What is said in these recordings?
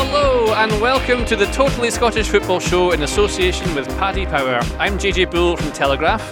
Hello and welcome to the Totally Scottish Football Show in association with Paddy Power. I'm JJ Bull from Telegraph.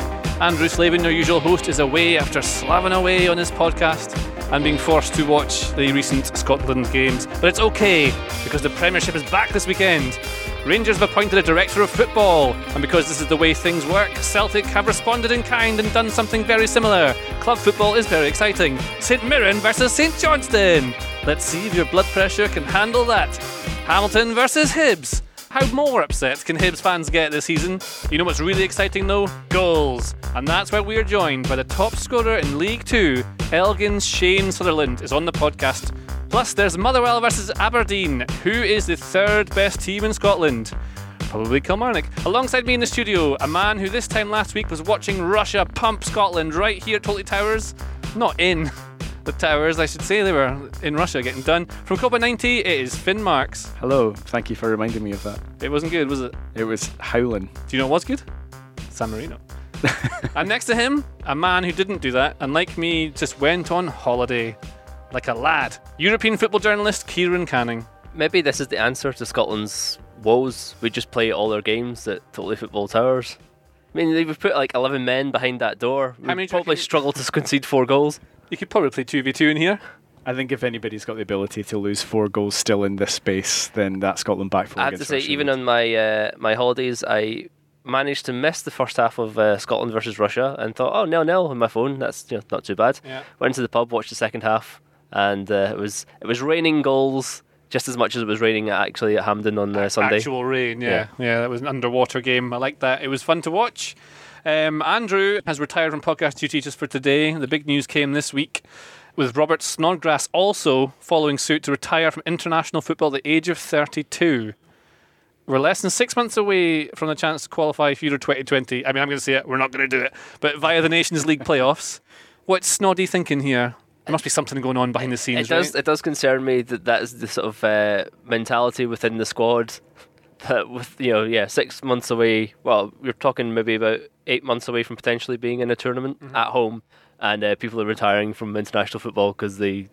Andrew Slavin, your usual host, is away after slaving away on his podcast and being forced to watch the recent Scotland games. But it's okay because the Premiership is back this weekend. Rangers have appointed a director of football, and because this is the way things work, Celtic have responded in kind and done something very similar. Club football is very exciting. St Mirren versus St Johnstone. Let's see if your blood pressure can handle that. Hamilton versus Hibs. How more upset can Hibs fans get this season? You know what's really exciting though? Goals. And that's why we're joined by the top scorer in League Two, Elgin's Shane Sutherland, is on the podcast. Plus, there's Motherwell versus Aberdeen. Who is the third best team in Scotland? Probably Kilmarnock. Alongside me in the studio, a man who this time last week was watching Russia pump Scotland right here at Totally Towers. Not in the Towers, I should say. They were in Russia getting done. From Copa 90, it is Finn Marks. Hello, thank you for reminding me of that. It wasn't good, was it? It was howling. Do you know what was good? San Marino. and next to him, a man who didn't do that and, like me, just went on holiday like a lad. European football journalist Kieran Canning. Maybe this is the answer to Scotland's woes. We just play all their games at Totally Football Towers. I mean, they've put like 11 men behind that door. We How many do probably reckon- struggle to concede four goals. You could probably play 2v2 in here. I think if anybody's got the ability to lose four goals still in this space, then that Scotland back four I have to say, Russia even would- on my uh, my holidays, I managed to miss the first half of uh, Scotland versus Russia and thought, oh, nil nil on my phone. That's you know, not too bad. Yeah. Went to the pub, watched the second half, and uh, it was it was raining goals just as much as it was raining actually at Hampden on uh, Sunday. Actual rain, yeah. yeah. that was an underwater game. I like that. It was fun to watch. Um, Andrew has retired from podcast duty just for today. The big news came this week with Robert Snodgrass also following suit to retire from international football at the age of 32. We're less than six months away from the chance to qualify for Euro 2020. I mean, I'm going to say it, we're not going to do it, but via the Nations League playoffs. What's Snoddy thinking here? There must be something going on behind the scenes, It does. right? It does concern me that that is the sort of uh, mentality within the squad. That with you know, yeah, six months away. Well, we're talking maybe about eight months away from potentially being in a tournament Mm-hmm. at home, and uh, people are retiring from international football because they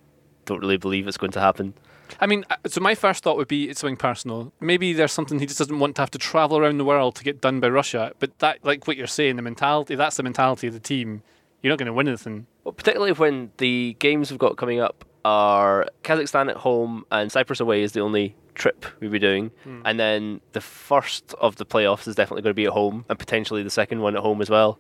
don't really believe it's going to happen. I mean, uh, so my first thought would be it's something personal. Maybe there's something he just doesn't want to have to travel around the world to get done by Russia. But that, like what you're saying, the mentality, that's the mentality of the team. You're not going to win anything. Well, particularly when the games we've got coming up are Kazakhstan at home and Cyprus away is the only trip we'll be doing. And then the first of the playoffs is definitely going to be at home and potentially the second one at home as well.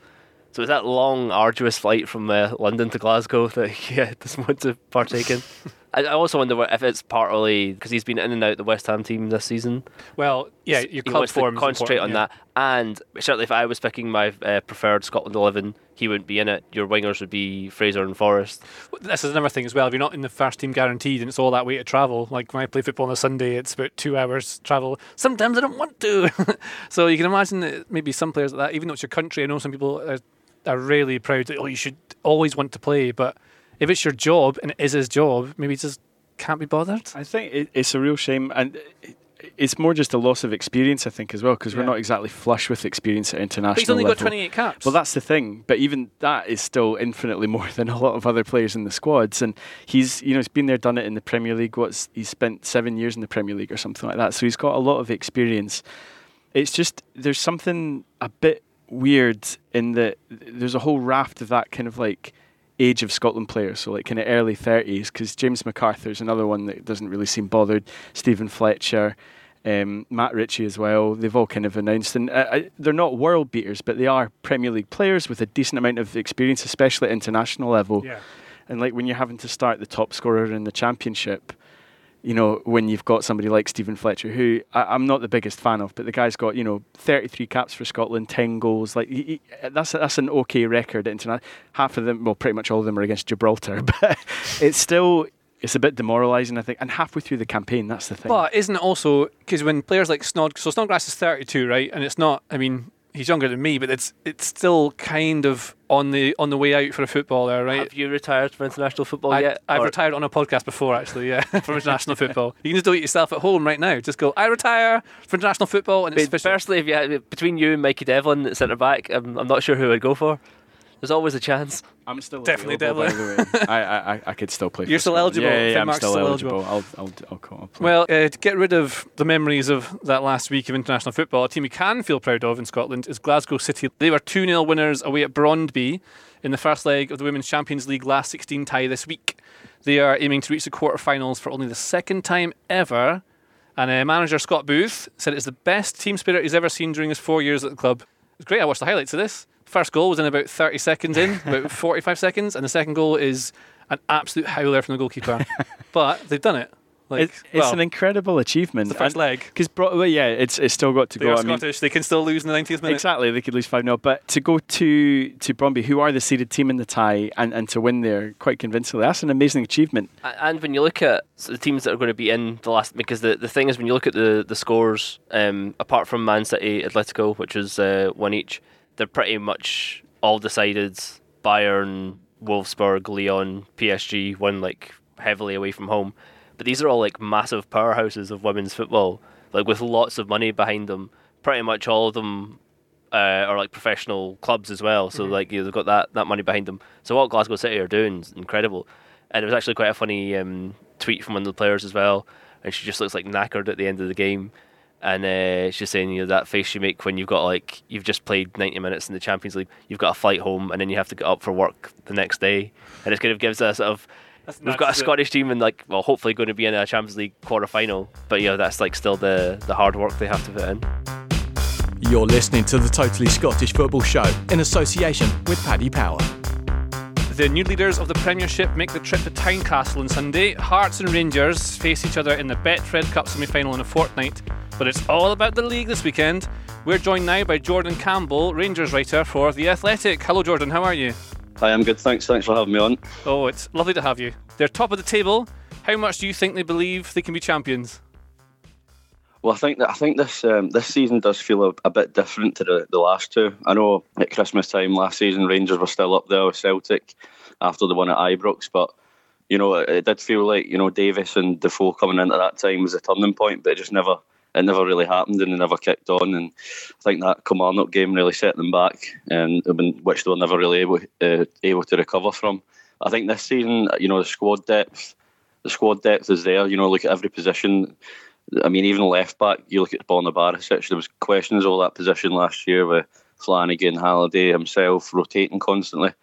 So it's that long, arduous flight from uh, London to Glasgow that yeah, doesn't want to partake in. I also wonder if it's partly because he's been in and out the West Ham team this season. Well, yeah, your club he wants to concentrate on important, that. And certainly, if I was picking my uh, preferred Scotland eleven, he wouldn't be in it. Your wingers would be Fraser and Forrest. yeah. This is another thing as well. If you're not in the first team guaranteed and it's all that way to travel, like when I play football on a Sunday, it's about two hours travel. Sometimes I don't want to. so you can imagine that maybe some players like that, even though it's your country, I know some people are, are really proud that, oh, you should always want to play. But if it's your job and it is his job, maybe he just can't be bothered. I think it, it's a real shame, and it- it's more just a loss of experience. I think as well because Yeah. we're not exactly flush with experience at international But he's only got 28 caps. Well, that's the thing. But even that is still infinitely more than a lot of other players in the squads. And he's, you know, he's been there, done it in the Premier League. What's he's spent seven years in the Premier League or something like that. So he's got a lot of experience. It's just there's something a bit weird in that there's a whole raft of that kind of like age of Scotland players, so like kind of early 30s, because James McArthur is another one that doesn't really seem bothered. Steven Fletcher, um, Matt Ritchie as well. They've all kind of announced, and uh, I- they're not world beaters, but they are Premier League players with a decent amount of experience, especially at international level. yeah. And like when you're having to start the top scorer in the championship, you know, when you've got somebody like Steven Fletcher, who I, I'm not the biggest fan of, but the guy's got you know 33 caps for Scotland, 10 goals. Like he, he- that's that's an okay record. at interna- half of them, well, pretty much all of them are against Gibraltar, but it's still it's a bit demoralising, I think. And halfway through the campaign, that's the thing. But isn't it also because when players like Snod, so Snodgrass is 32, right? And it's not, I mean, he's younger than me, but it's it's still kind of on the on the way out for a footballer, right? Have you retired from international football I, yet? I've Or- retired on a podcast before, actually, yeah, from international football. You can just do it yourself at home right now. Just go, I retire from international football, and it's But official. personally, if you had, between you and Mikey Devlin at centre back, I'm, I'm not sure who I'd go for. There's always a chance. I'm still Definitely, available, by the way. I, I, I could still play. You're for still Scotland. eligible. Yeah, yeah, I'm Finnmark's still, still eligible. eligible. I'll, I'll, I'll, I'll, I'll play. Well, uh, to get rid of the memories of that last week of international football, a team we can feel proud of in Scotland is Glasgow City. They were 2 0 winners away at Brondby in the first leg of the Women's Champions League last 16 tie this week. They are aiming to reach the quarterfinals for only the second time ever. And uh, manager Scott Booth said it's the best team spirit he's ever seen during his four years at the club. It's great. I watched the highlights of this. First goal was in about 30 seconds in, about 45 seconds, and the second goal is an absolute howler from the goalkeeper. but they've done it. Like, It's, it's well, an incredible achievement. it's the first leg. Because well, yeah, it's it's still got to They go. are I mean, Scottish. they can still lose in the 90th minute. Exactly, they could lose 5 0. But to go to to Brondby, who are the seeded team in the tie, and, and to win there quite convincingly, that's an amazing achievement. And when you look at s- the teams that are going to be in the last, because the, the thing is, when you look at the, the scores, um, apart from Man City, Atletico, which is uh, one each, they're pretty much all decided. Bayern, Wolfsburg, Lyon, PSG won like heavily away from home. But these are all like massive powerhouses of women's football, like with lots of money behind them. Pretty much all of them uh, are like professional clubs as well. So like you know, they've got that, that money behind them. So what Glasgow City are doing is incredible. And it was actually quite a funny um, tweet from one of the players as well. And she just looks like knackered at the end of the game. And uh, she's saying, you know, that face you make when you've got like you've just played 90 minutes in the Champions League, you've got a flight home, and then you have to get up for work the next day, and it kind of gives a sort of we've got a Scottish team and like well, hopefully going to be in a Champions League quarter final, but you know that's like still the the hard work they have to put in. You're listening to the Totally Scottish Football Show in association with Paddy Power. The new leaders of the Premiership make the trip to Tynecastle on Sunday. Hearts and Rangers face each other in the Betfred Cup semi final in a fortnight. But it's all about the league this weekend. We're joined now by Jordan Campbell, Rangers writer for The Athletic. Hello, Jordan, how are you? Hi, I'm good. Thanks. Thanks for having me on. Oh, it's lovely to have you. They're top of the table. How much do you think they believe they can be champions? Well, I think that I think this um, this season does feel a, a bit different to the, the last two. I know at Christmas time last season, Rangers were still up there with Celtic after the one at Ibrox, but you know it, it did feel like you know Davis and Defoe coming into that time was a turning point, but it just never it never really happened and it never kicked on. And I think that Kilmarnock game really set them back, and which they were never really able uh, able to recover from. I think this season, you know, the squad depth, the squad depth is there. You know, look at every position. I mean, even left back, you look at Borna Barisic, there was questions over that position last year with Flanagan, Halliday himself rotating constantly.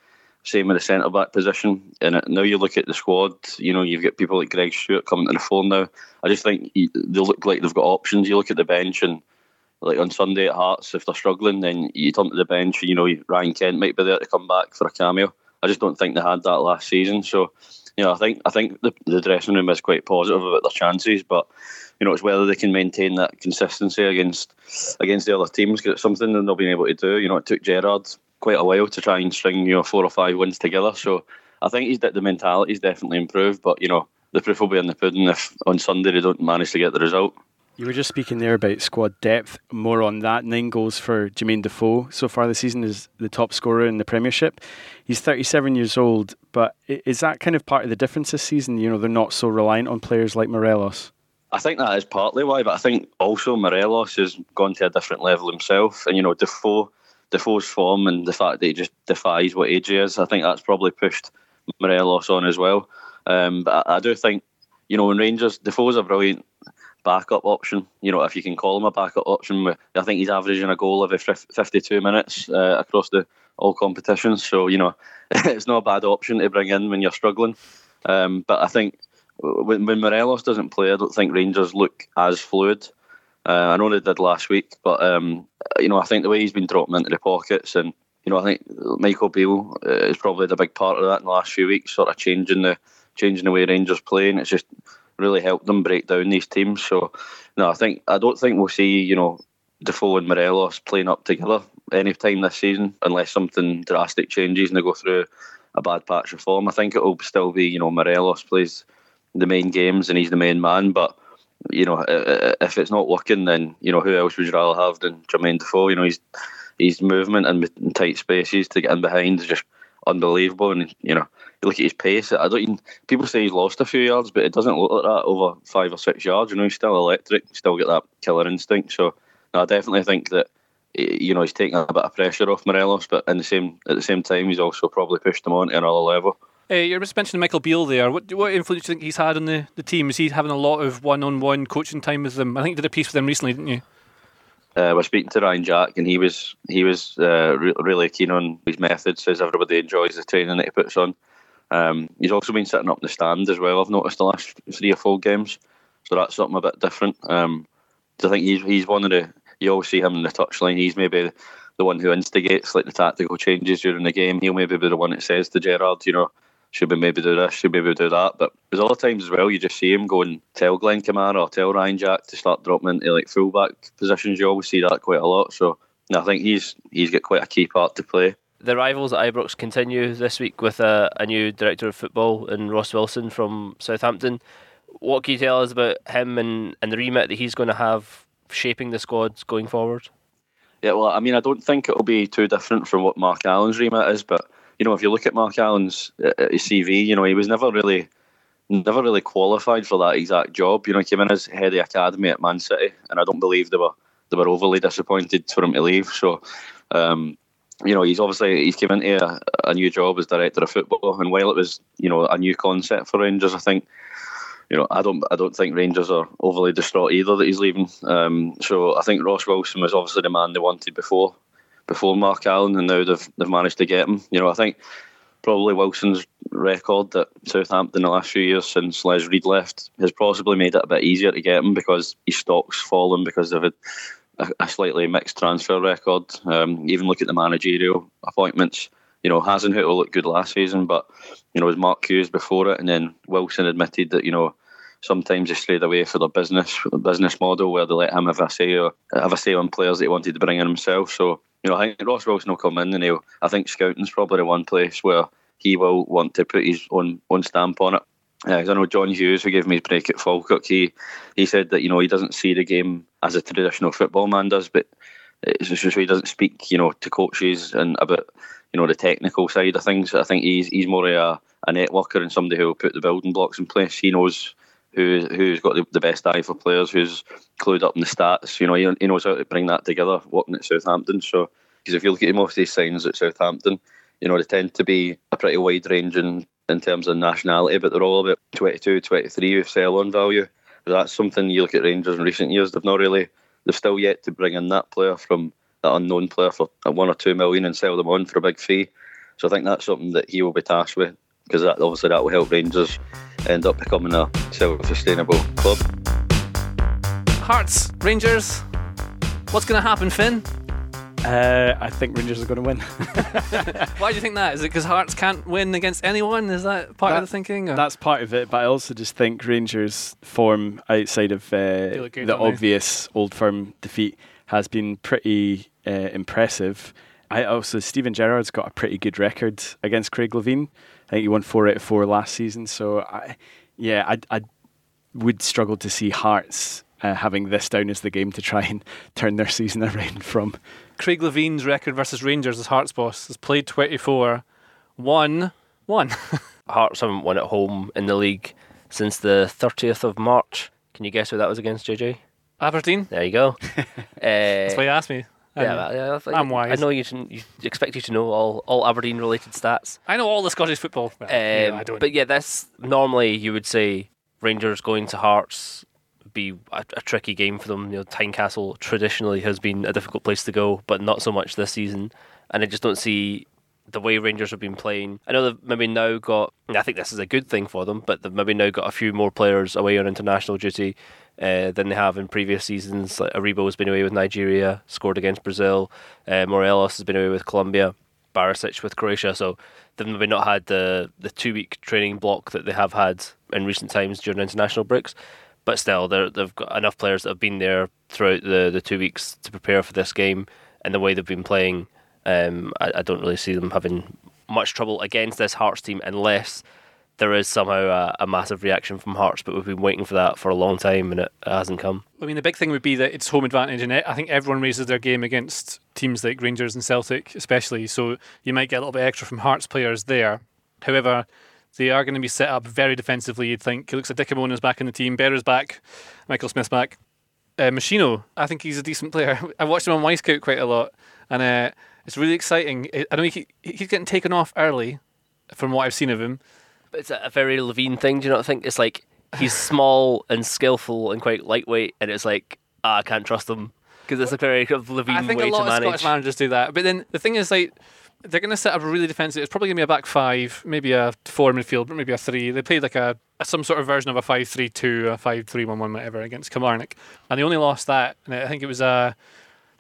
Same with the centre back position. And now you look at the squad, you know, you've got people like Greg Stewart coming to the fore now. I just think they look like they've got options. You look at the bench and like on Sunday at Hearts, if they're struggling, then you turn to the bench. You know, Ryan Kent might be there to come back for a cameo. I just don't think they had that last season. So, you know, I think I think the, the dressing room is quite positive about their chances, but you know, it's whether they can maintain that consistency against against the other teams. 'cause it's something they've not been able to do. You know, it took Gerrard quite a while to try and string you know four or five wins together. So, I think he's the mentality's definitely improved. But you know, the proof will be in the pudding if on Sunday they don't manage to get the result. You were just speaking there about squad depth. More on that. Nine goals for Jermaine Defoe so far this season is the top scorer in the Premiership. He's 37 years old, but is that kind of part of the difference this season? You know, they're not so reliant on players like Morelos. I think that is partly why, but I think also Morelos has gone to a different level himself. And you know, Defoe, Defoe's form and the fact that he just defies what age is, I think that's probably pushed Morelos on as well. Um, but I, I do think, you know, in Rangers, Defoe's a brilliant backup option. You know, if you can call him a backup option, I think he's averaging a goal every 52 minutes uh, across the all competitions. So you know, it's not a bad option to bring in when you're struggling. Um, but I think when, when Morelos doesn't play, I don't think Rangers look as fluid. Uh, I know they did last week, but um, you know, I think the way he's been dropping into the pockets, and you know, I think Michael Beale uh, is probably the big part of that in the last few weeks, sort of changing the changing the way Rangers play, and it's just really helped them break down these teams. So, no, I think I don't think we'll see you know Defoe and Morelos playing up together any time this season, unless something drastic changes and they go through a bad patch of form. I think it will still be you know Morelos plays the main games and he's the main man, but you know, if it's not working, then you know who else would you rather have than Jermaine Defoe? You know, he's his movement and tight spaces to get in behind is just unbelievable. And you know, you look at his pace. I don't even. People say he's lost a few yards, but it doesn't look like that over five or six yards. You know, he's still electric. Still got that killer instinct. So, no, I definitely think that you know, he's taking a bit of pressure off Morelos, but in the same at the same time, he's also probably pushed him on to another level. Hey, you're just mentioning Michael Beale there. What, what influence do you think he's had on the, the team? Is he having a lot of one on one coaching time with them? I think you did a piece with them recently, didn't you? Uh, we're speaking to Ryan Jack, and he was he was uh, re- really keen on his methods. Says everybody enjoys the training that he puts on. Um, he's also been sitting up in the stand as well. I've noticed the last three or four games, so that's something a bit different. Um, I think he's he's one of the you always see him in the touchline. He's maybe the one who instigates like the tactical changes during the game. He'll maybe be the one that says to Gerrard, you know, should we maybe do this, should we maybe do that. But there's other times as well you just see him go and tell Glenn Kamara or tell Ryan Jack to start dropping into like fullback positions. You always see that quite a lot. So I think he's he's got quite a key part to play. The rivals at Ibrox continue this week with a, a new director of football in Ross Wilson from Southampton. What can you tell us about him and, and the remit that he's going to have shaping the squads going forward? Yeah, well, I mean, I don't think it'll be too different from what Mark Allen's remit is, but you know, if you look at Mark Allen's uh, his CV, you know, he was never really, never really qualified for that exact job. You know, he came in as head of the academy at Man City, and I don't believe they were they were overly disappointed for him to leave. So, um, you know, he's obviously he's came into a, a new job as director of football, and while it was you know a new concept for Rangers, I think you know, I don't I don't think Rangers are overly distraught either that he's leaving. Um, so I think Ross Wilson was obviously the man they wanted before before Mark Allen, and now they've they've managed to get him. You know, I think probably Wilson's record at Southampton the last few years since Les Reed left has possibly made it a bit easier to get him because his stock's fallen because had a, a slightly mixed transfer record. Um, even look at the managerial appointments. You know, Hasenhüttl looked good last season, but you know, it was Mark Hughes before it, and then Wilson admitted that you know sometimes they strayed away for their business business model where they let him have a say or have a say on players that he wanted to bring in himself. So you know, I think Ross Wilson will come in and he'll. I think scouting's probably the one place where he will want to put his own own stamp on it. Uh, I know John Hughes, who gave me his break at Falkirk, he he said that you know he doesn't see the game as a traditional football man does, but it's just he doesn't speak, you know, to coaches and about you know the technical side of things. I think he's he's more of a, a networker and somebody who will put the building blocks in place. He knows who who's got the, the, best eye for players, who's clued up in the stats. You know, he, he knows how to bring that together working at Southampton. So, because if you look at most of these signs at Southampton, you know, they tend to be a pretty wide range in, in terms of nationality, but they're all about 22, 23 with sell on value. But that's something you look at Rangers in recent years, they've not really, they've still yet to bring in that player from that unknown player for uh, one or two million and sell them on for a big fee. So I think that's something that he will be tasked with because that obviously that will help Rangers end up becoming a self-sustainable club. Hearts, Rangers. What's going to happen, Finn? Uh, I think Rangers are going to win. Why do you think that? Is it because Hearts can't win against anyone? Is that part that, of the thinking? Or? That's part of it, but I also just think Rangers' form outside of uh, the obvious they? Old Firm defeat has been pretty uh, impressive. I also Steven Gerrard's got a pretty good record against Craig Levein. I think he won four out of four last season. So, I, yeah, I, I would struggle to see Hearts uh, having this down as the game to try and turn their season around from. Craig Levein's record versus Rangers as Hearts boss has played 24, won, one. Hearts haven't won at home in the league since the 30th of March. Can you guess who that was against, JJ? Aberdeen. There you go. uh, That's why you asked me. Yeah, yeah, I'm wise. I know you, you expect you to know all, all Aberdeen related stats. I know all the Scottish football. Well, um, yeah, I don't. But yeah, this normally you would say Rangers going to Hearts be a, a, tricky game for them. You know, Tynecastle traditionally has been a difficult place to go, but not so much this season. And I just don't see the way Rangers have been playing. I know they've maybe now got. I think this is a good thing for them, but they've maybe now got a few more players away on international duty uh, than they have in previous seasons. Like Aribo has been away with Nigeria, scored against Brazil. Uh, Morelos has been away with Colombia. Barisic with Croatia. So they've maybe not had the the two week training block that they have had in recent times during international breaks. But still, they've got enough players that have been there throughout the, the two weeks to prepare for this game. And the way they've been playing, um, I, I don't really see them having much trouble against this Hearts team unless there is somehow a, a, massive reaction from Hearts, but we've been waiting for that for a long time and it, hasn't come. I mean, the big thing would be that it's home advantage, and I think everyone raises their game against teams like Rangers and Celtic, especially. So you might get a little bit extra from Hearts players there. However, they are going to be set up very defensively. You'd think it looks like Dick is back in the team, Berra's back, Michael Smith's back. uh, Meshino. I think he's a decent player. I watched him on Wyscout quite a lot, and uh, it's really exciting. I don't know he, he's getting taken off early, from what I've seen of him. But it's a, a very Levein thing. Do you not think it's like he's small and skillful and quite lightweight, and it's like ah, I can't trust him because it's a very kind of Levein I think way a lot of. Scottish managers do that. But then the thing is, like, they're going to set up a really defensive. It's probably going to be a back five, maybe a four midfield, but maybe a three. They played like a, a some sort of version of a five-three-two, a five-three-one-one, whatever, against Kilmarnock, and they only lost that. And I think it was a,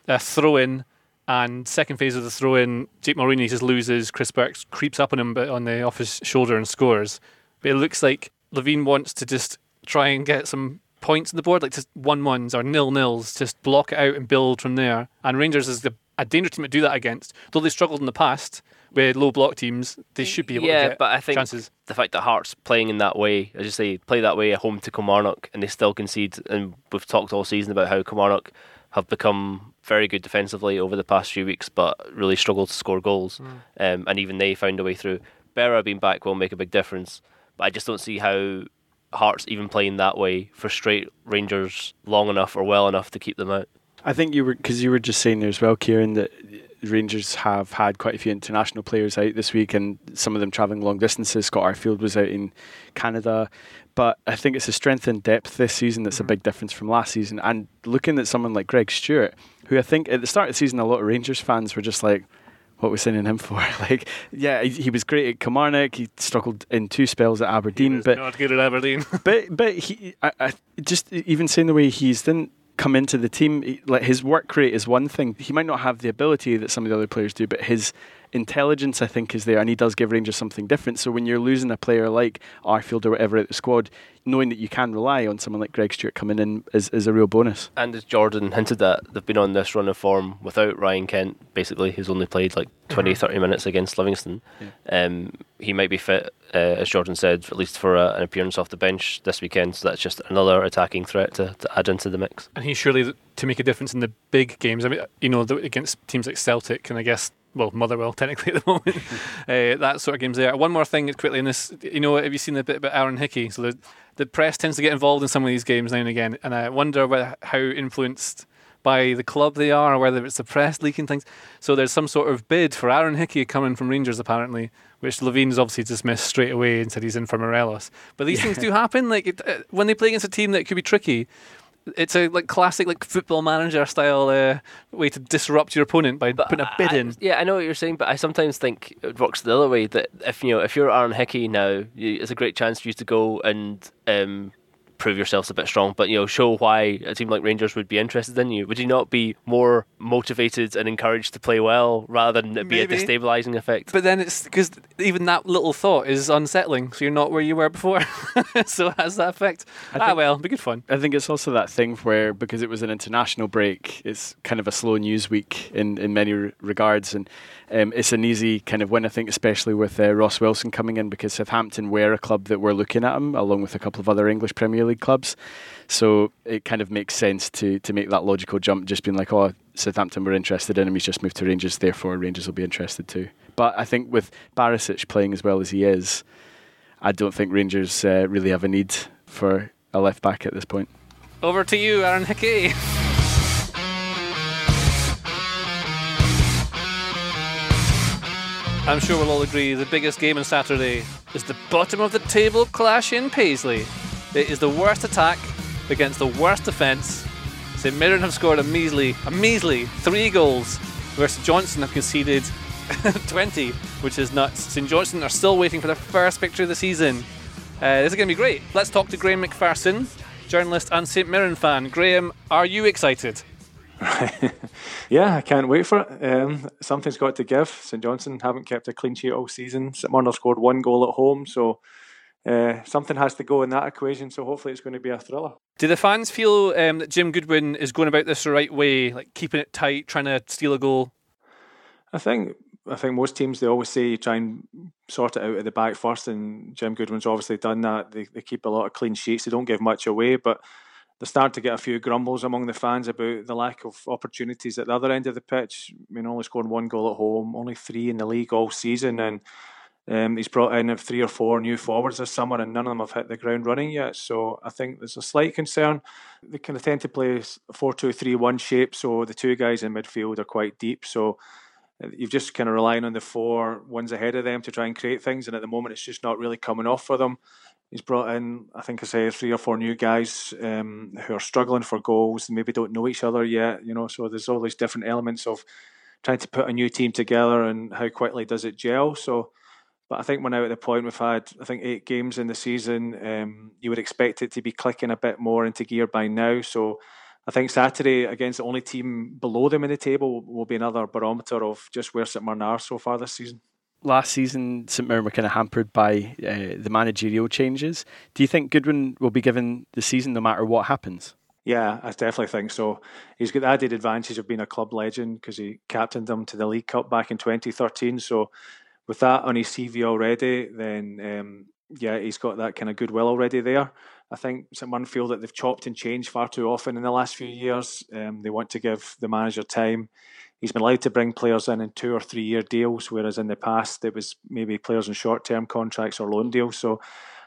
a throw-in. And second phase of the throw-in, Jake Mulraney just loses. Chris Burks creeps up on him, but on the off his shoulder and scores. But it looks like Levein wants to just try and get some points on the board, like just one ones or nil nils, just block it out and build from there. And Rangers is the a dangerous team to do that against. Though they struggled in the past with low block teams, they should be able yeah, to get but I think chances. the fact that Hearts playing in that way, as you say, play that way at home to Kilmarnock, and they still concede. And we've talked all season about how Kilmarnock have become very good defensively over the past few weeks, but really struggled to score goals. Hmm. Um, and even they found a way through. Berra being back will make a big difference, but I just don't see how Hearts even playing that way frustrate Rangers long enough or well enough to keep them out. I think you were because you were just saying there as well, Kieran, that Rangers have had quite a few international players out this week, and some of them travelling long distances. Scott Arfield was out in Canada, but I think it's a strength and depth this season that's a mm-hmm. big difference from last season. And looking at someone like Greg Stewart, who I think at the start of the season, a lot of Rangers fans were just like. What we're we signing him for? Like, yeah, he, he was great at Kilmarnock. He struggled in two spells at Aberdeen, but not good at Aberdeen. but but he, I, I just even saying the way he's didn't come into the team, he- like his work rate is one thing. He might not have the ability that some of the other players do, but his intelligence, I think, is there, and he does give Rangers something different. So when you're losing a player like Arfield or whatever at the squad, knowing that you can rely on someone like Greg Stewart coming in is, is a real bonus. And as Jordan hinted at, they've been on this run of form without Ryan Kent, basically, who's only played like 20, 30 minutes against Livingston. Um, he might be fit, uh, as Jordan said, at least for a, an appearance off the bench this weekend. So that's just another attacking threat to, to add into the mix. and he's surely to make a difference in the big games. I mean, you know, the, against teams like Celtic and I guess well Motherwell technically at the moment. uh, that sort of games there. One more thing quickly in this, you know, have you seen the bit about Aaron Hickey? So the the press tends to get involved in some of these games now and again, and I wonder whether, how influenced by the club they are, or whether it's the press leaking things. So there's some sort of bid for Aaron Hickey coming from Rangers apparently, which Levein's obviously dismissed straight away and said he's in for Morelos. But these things do happen. Like it, uh, when they play against a team that could be tricky, it's a like classic like football manager style uh, way to disrupt your opponent by putting a bid I- in. Yeah, I know what you're saying, but I sometimes think it works the other way. That if you know, if you're Aaron Hickey now, you, it's a great chance for you to go and um, prove yourselves a bit strong. But you know, show why a team like Rangers would be interested in you. Would you not be more motivated and encouraged to play well rather than it be a destabilizing effect? But then it's because even that little thought is unsettling. So you're not where you were before. so it has that effect. ah, think- well, be good fun. I think it's also that thing where because it was an international break, it's kind of a slow news week in, in many re- regards, and um, it's an easy kind of win. I think, especially with uh, Ross Wilson coming in, because Southampton were a club that were looking at him, along with a couple of other English Premier League clubs. So it kind of makes sense to to make that logical jump, just being like, oh, Southampton were interested in him, he's just moved to Rangers, therefore Rangers will be interested too. But I think with Barisic playing as well as he is, I don't think Rangers uh, really have a need for a left back at this point. Over to you, Aaron Hickey. I'm sure we'll all agree the biggest game on Saturday is the bottom of the table clash in Paisley. It is the worst attack against the worst defence. St Mirren have scored a measly, a measly three goals, St Johnstone have conceded 20, which is nuts. St Johnstone are still waiting for their first victory of the season. Uh, this is going to be great. Let's talk to Graham McPherson, journalist and St Mirren fan. Graham, are you excited? Yeah, I can't wait for it. Um, something's got to give. St Johnstone haven't kept a clean sheet all season. St Mirren have scored one goal at home, so uh, something has to go in that equation. So hopefully it's going to be a thriller. Do the fans feel um, that Jim Goodwin is going about this the right way, like keeping it tight, trying to steal a goal? I think I think most teams they always say try and sort it out at the back first, and Jim Goodwin's obviously done that. They they keep a lot of clean sheets. They don't give much away, but they start to get a few grumbles among the fans about the lack of opportunities at the other end of the pitch. I mean, only scoring one goal at home, only three in the league all season, and Um, he's brought in three or four new forwards this summer, and none of them have hit the ground running yet. So I think there's a slight concern. They kind of tend to play 4 2 3 1 shape, so the two guys in midfield are quite deep. So uh, you've just kind of relying on the four ones ahead of them to try and create things, and at the moment it's just not really coming off for them. He's brought in, I think I say, three or four new guys um, who are struggling for goals maybe don't know each other yet. You know, so there's all these different elements of trying to put a new team together and how quickly does it gel. So, but I think we're now at the point we've had, I think, eight games in the season. Um, you would expect it to be clicking a bit more into gear by now. So, I think Saturday against the only team below them in the table will be another barometer of just where St Mirren are so far this season last season, St Mirren were kind of hampered by uh, the managerial changes. Do you think Goodwin will be given the season no matter what happens? Yeah, I definitely think so. He's got the added advantage of being a club legend because he captained them to the League Cup back in 2013. So, with that on his CV already, then um, yeah, he's got that kind of goodwill already there. I think Mirren feel that they've chopped and changed far too often in the last few years. Um, they want to give the manager time he's been allowed to bring players in in two or three year deals, whereas in the past it was maybe players in short term contracts or loan deals. So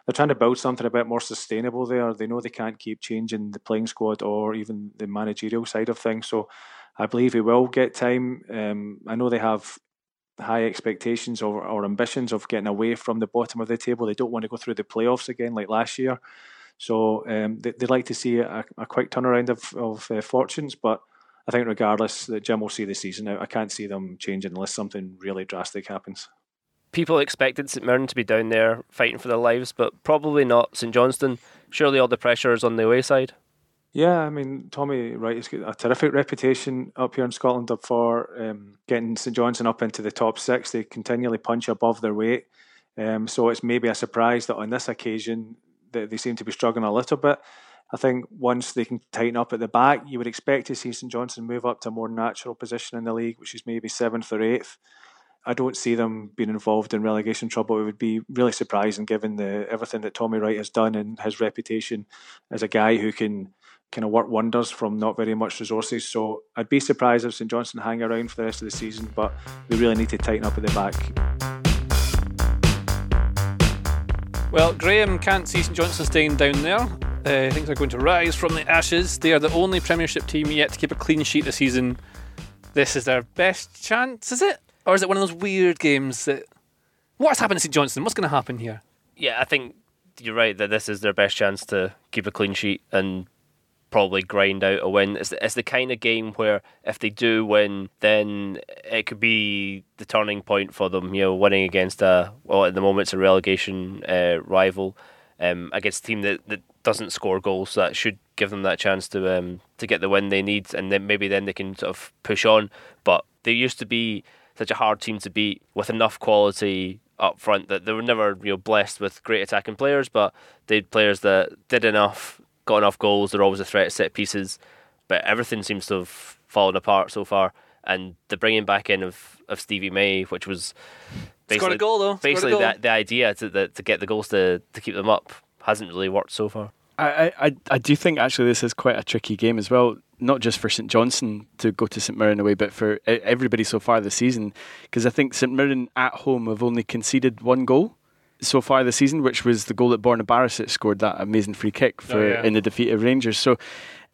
they're trying to build something a bit more sustainable there. They know they can't keep changing the playing squad or even the managerial side of things. So I believe he will get time. Um, I know they have high expectations or, or ambitions of getting away from the bottom of the table. They don't want to go through the playoffs again like last year. So um, they, would like to see a, a quick turnaround of, of uh, fortunes, but I think regardless, that Jim will see the season out. I can't see them changing unless something really drastic happens. People expected St Mirren to be down there fighting for their lives, but probably not St Johnstone. Surely all the pressure is on the away side. Yeah, I mean Tommy Wright has got a terrific reputation up here in Scotland for um, getting St Johnstone up into the top six. They continually punch above their weight, um, so it's maybe a surprise that on this occasion they, they seem to be struggling a little bit. I think once they can tighten up at the back, you would expect to see St Johnstone move up to a more natural position in the league, which is maybe seventh or eighth. I don't see them being involved in relegation trouble. It would be really surprising given the everything that Tommy Wright has done and his reputation as a guy who can kind of work wonders from not very much resources. So I'd be surprised if St Johnstone hang around for the rest of the season, but they really need to tighten up at the back. Well, Graham can't see St Johnstone staying down there. Uh, things are going to rise from the ashes. They are the only Premiership team yet to keep a clean sheet this season. This is their best chance, is it? Or is it one of those weird games that. What's happened to St Johnstone? What's going to happen here? Yeah, I think you're right that this is their best chance to keep a clean sheet and probably grind out a win. It's the, it's the kind of game where if they do win, then it could be the turning point for them. You know, winning against a well at the moment it's a relegation uh, rival um, against a team that, that doesn't score goals. So that should give them that chance to um, to get the win they need, and then maybe then they can sort of push on. But they used to be such a hard team to beat with enough quality up front that they were never you know blessed with great attacking players, but they had players that did enough, got enough goals. They're always a threat at set pieces, but everything seems to have fallen apart so far. And the bringing back in of, of Stevie May, which was basically, goal, though. basically the, the idea to the, to get the goals to, to keep them up hasn't really worked so far. I, I, I do think actually this is quite a tricky game as well, not just for St Johnstone to go to St Mirren away, but for everybody so far this season. Because I think St Mirren at home have only conceded one goal so far this season, which was the goal that Borna Barisic scored that amazing free kick for oh, yeah. in the defeat of Rangers. So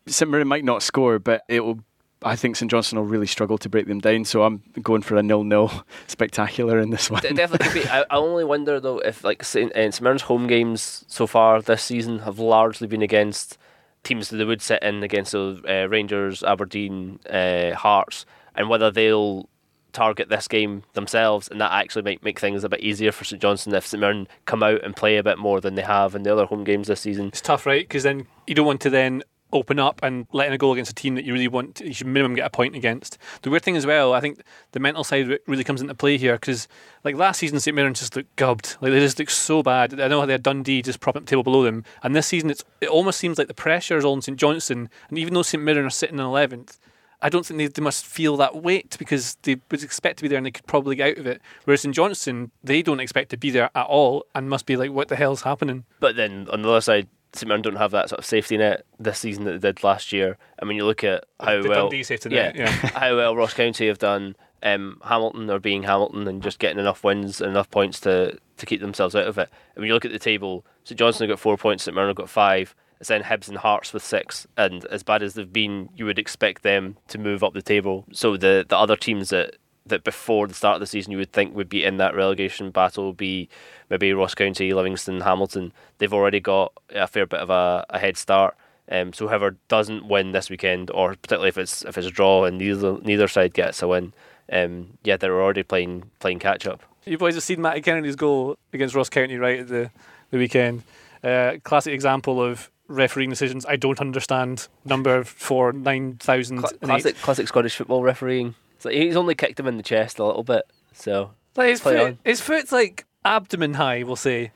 St Mirren might not score, but it will I think St Johnstone will really struggle to break them down. So I'm going for a nil-nil spectacular in this one. definitely could be. I, I, only wonder though if like St, uh, St Mirren's home games so far this season have largely been against teams that they would sit in against uh, Rangers, Aberdeen, uh, Hearts, and whether they'll target this game themselves, and that actually might make things a bit easier for St Johnstone if St Mirren come out and play a bit more than they have in the other home games this season. It's tough, right? Because then you don't want to then open up and letting a goal against a team that you really want to, you should minimum get a point against. The weird thing as well, I think the mental side really comes into play here because like last season St Mirren just looked gubbed. Like they just looked so bad. I know how they had Dundee just propping up table below them. And this season it's it almost seems like the pressure is all on St Johnstone and even though St Mirren are sitting in eleventh, I don't think they, they must feel that weight because they would expect to be there and they could probably get out of it. Whereas in Johnstone, they don't expect to be there at all and must be like, what the hell's happening? But then on the other side, St Mirren don't have that sort of safety net this season that they did last year. I mean, you look at how the well yeah, yeah. how well Ross County have done, um, Hamilton are being Hamilton and just getting enough wins and enough points to, to keep themselves out of it. And when you look at the table, St Johnstone have got four points, St Mirren have got five. It's then Hibs and Hearts with six, and as bad as they've been, you would expect them to move up the table. So the the other teams that that before the start of the season you would think would be in that relegation battle would be maybe Ross County, Livingston, Hamilton. They've already got a fair bit of a, a head start. Um, so whoever doesn't win this weekend, or particularly if it's if it's a draw and neither neither side gets a win, um, yeah, they're already playing playing catch up. You boys have seen Matty Kennedy's goal against Ross County right at the the weekend. Uh, classic example of refereeing decisions I don't understand. Number four nine thousand. Classic classic Scottish football refereeing. So he's only kicked him in the chest a little bit. So Like his foot, his foot's like abdomen high, we'll say.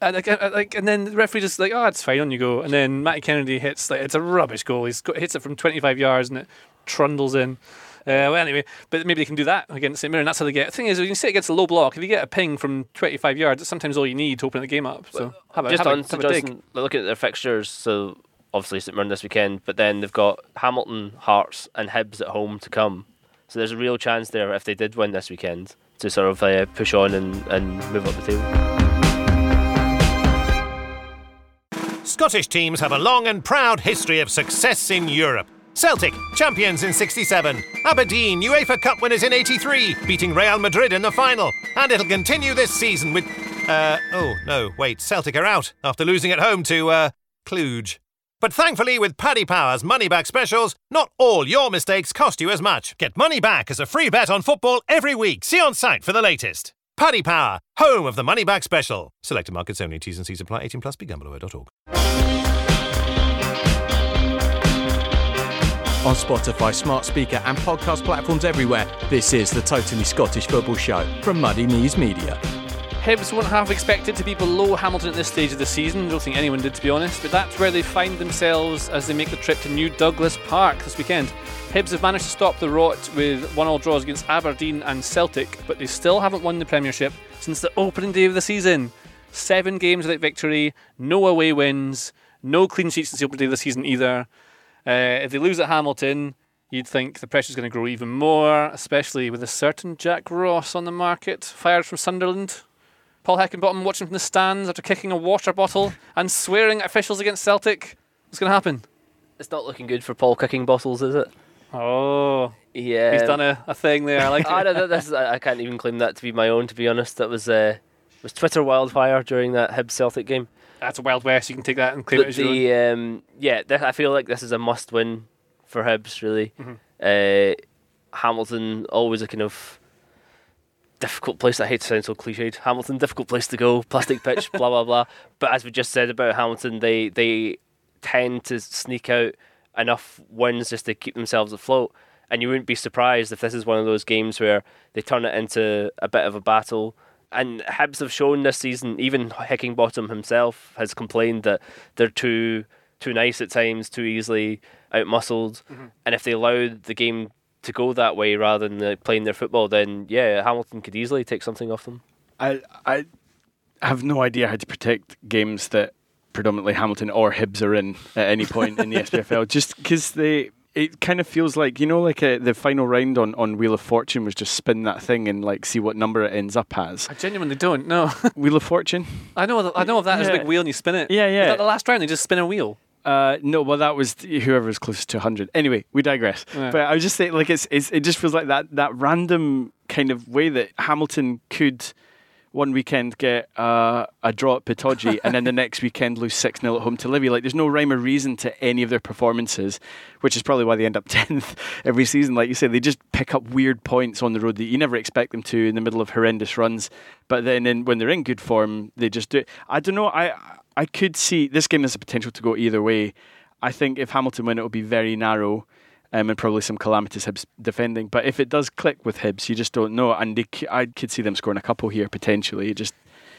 And like, like, and then the referee just like, oh, it's fine, on you go. And then Matty Kennedy hits like it's a rubbish goal. He's got, hits it from 25 yards and it trundles in. Uh, well, anyway, but maybe they can do that against St Mirren. That's how they get. The thing is, when you sit against a low block, if you get a ping from 25 yards, it's sometimes all you need to open the game up. So have a, just have a, on have a dig. Johnstone, looking at their fixtures, so obviously St Mirren this weekend, but then they've got Hamilton, Hearts, and Hibs at home to come. So there's a real chance there if they did win this weekend to sort of uh, push on and, and move up the table. Scottish teams have a long and proud history of success in Europe. Celtic, champions in 67. Aberdeen, UEFA Cup winners in 83, beating Real Madrid in the final. And it'll continue this season with. Uh, oh, no, wait, Celtic are out after losing at home to, uh, Cluj. But thankfully, with Paddy Power's money back specials, not all your mistakes cost you as much. Get money back as a free bet on football every week. See on site for the latest. Paddy Power, home of the money back special. Selected markets only. T's and C's apply. 18 plus. BeGambleAware.org. On Spotify, smart speaker, and podcast platforms everywhere, this is the Totally Scottish Football Show from Muddy Knees Media. Hibs won't have expected to be below Hamilton at this stage of the season. I don't think anyone did, to be honest. But that's where they find themselves as they make the trip to New Douglas Park this weekend. Hibs have managed to stop the rot with one-all draws against Aberdeen and Celtic, but they still haven't won the Premiership since the opening day of the season. Seven games without victory, no away wins, no clean sheets since the opening day of the season either. Uh, if they lose at Hamilton, you'd think the pressure's going to grow even more, especially with a certain Jack Ross on the market, fired from Sunderland. Paul Heckingbottom watching from the stands after kicking a water bottle and swearing at officials against Celtic. What's going to happen? It's not looking good for Paul kicking bottles, is it? Oh, Yeah. he's done a, a thing there. I like I, don't this is, I I can't even claim that to be my own, to be honest. That was uh, was Twitter wildfire during that Hibs Celtic game. That's a Wild West. You can take that and claim it as your own. um, yeah, th- I feel like this is a must-win for Hibs. Really, Mm-hmm. uh, Hamilton always a kind of difficult place. I hate to sound so cliched. Hamilton, difficult place to go. Plastic pitch, blah blah blah. But as we just said about Hamilton, they they tend to sneak out enough wins just to keep themselves afloat. And you wouldn't be surprised if this is one of those games where they turn it into a bit of a battle. And Hibs have shown this season, even Heckingbottom himself has complained that they're too too nice at times, too easily outmuscled. And if they allowed the game to go that way rather than uh, playing their football, then yeah, Hamilton could easily take something off them. I I have no idea how to protect games that predominantly Hamilton or Hibs are in at any point in the SPFL. Just because they, it kind of feels like you know, like uh the final round on, on Wheel of Fortune was just spin that thing and like see what number it ends up as. I genuinely don't. know. Wheel of Fortune? I know. I know of that as a big wheel and you spin it. Yeah, yeah. the last round? They just spin a wheel. Uh, no, well, that was whoever's closest to 100. Anyway, we digress. Yeah. But I was just saying, like, it's, it's it just feels like that that random kind of way that Hamilton could one weekend get uh, a draw at Pittodrie and then the next weekend lose 6 0 at home to Livy. Like, there's no rhyme or reason to any of their performances, which is probably why they end up 10th every season. Like you say, they just pick up weird points on the road that you never expect them to in the middle of horrendous runs. But then in, when they're in good form, they just do it. I don't know. I, I could see this game has the potential to go either way. I think if Hamilton win, it will be very narrow. Um, and probably some calamitous Hibs defending. But if it does click with Hibs, you just don't know. And I could see them scoring a couple here potentially. You just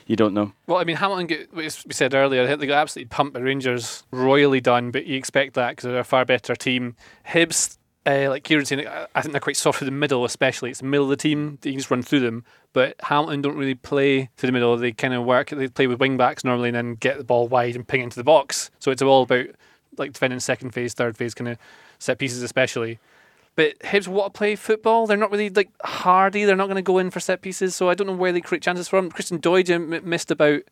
you don't know. Well, I mean, Hamilton, get, we said earlier, I think they got absolutely pumped by Rangers, royally done, but you expect that because they're a far better team. Hibs, uh, like Kieran saying, I- think they're quite soft in the middle, especially. It's the middle of the team, that you can just run through them. But Hamilton don't really play through the middle. They kind of work, they play with wing backs normally and then get the ball wide and ping into the box. So it's all about like defending second phase, third phase, kind of set pieces, especially. But Hibs want to play football. They're not really like hardy. They're not going to go in for set pieces. So I don't know where they create chances from. Christian Doidge m- missed about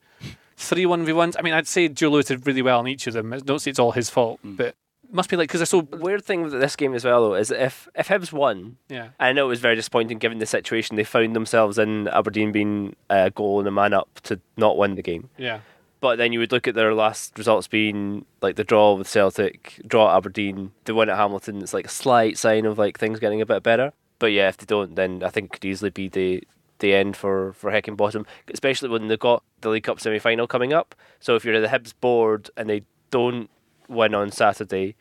three one v ones. I mean, I'd say Joe Lewis did really well in each of them. I don't say it's all his fault, mm. but must be like because they're so Weird thing with this game as well, though, is that if if Hibs won, yeah. I know it was very disappointing given the situation they found themselves in. Aberdeen being a goal and a man up to not win the game. Yeah. But then you would look at their last results being like the draw with Celtic, draw at Aberdeen, the win at Hamilton. It's like a slight sign of like things getting a bit better. But yeah, if they don't, then I think it could easily be the the end for for Heckingbottom, especially when they've got the League Cup semi final coming up. So if you're at the Hibs board and they don't win on Saturday,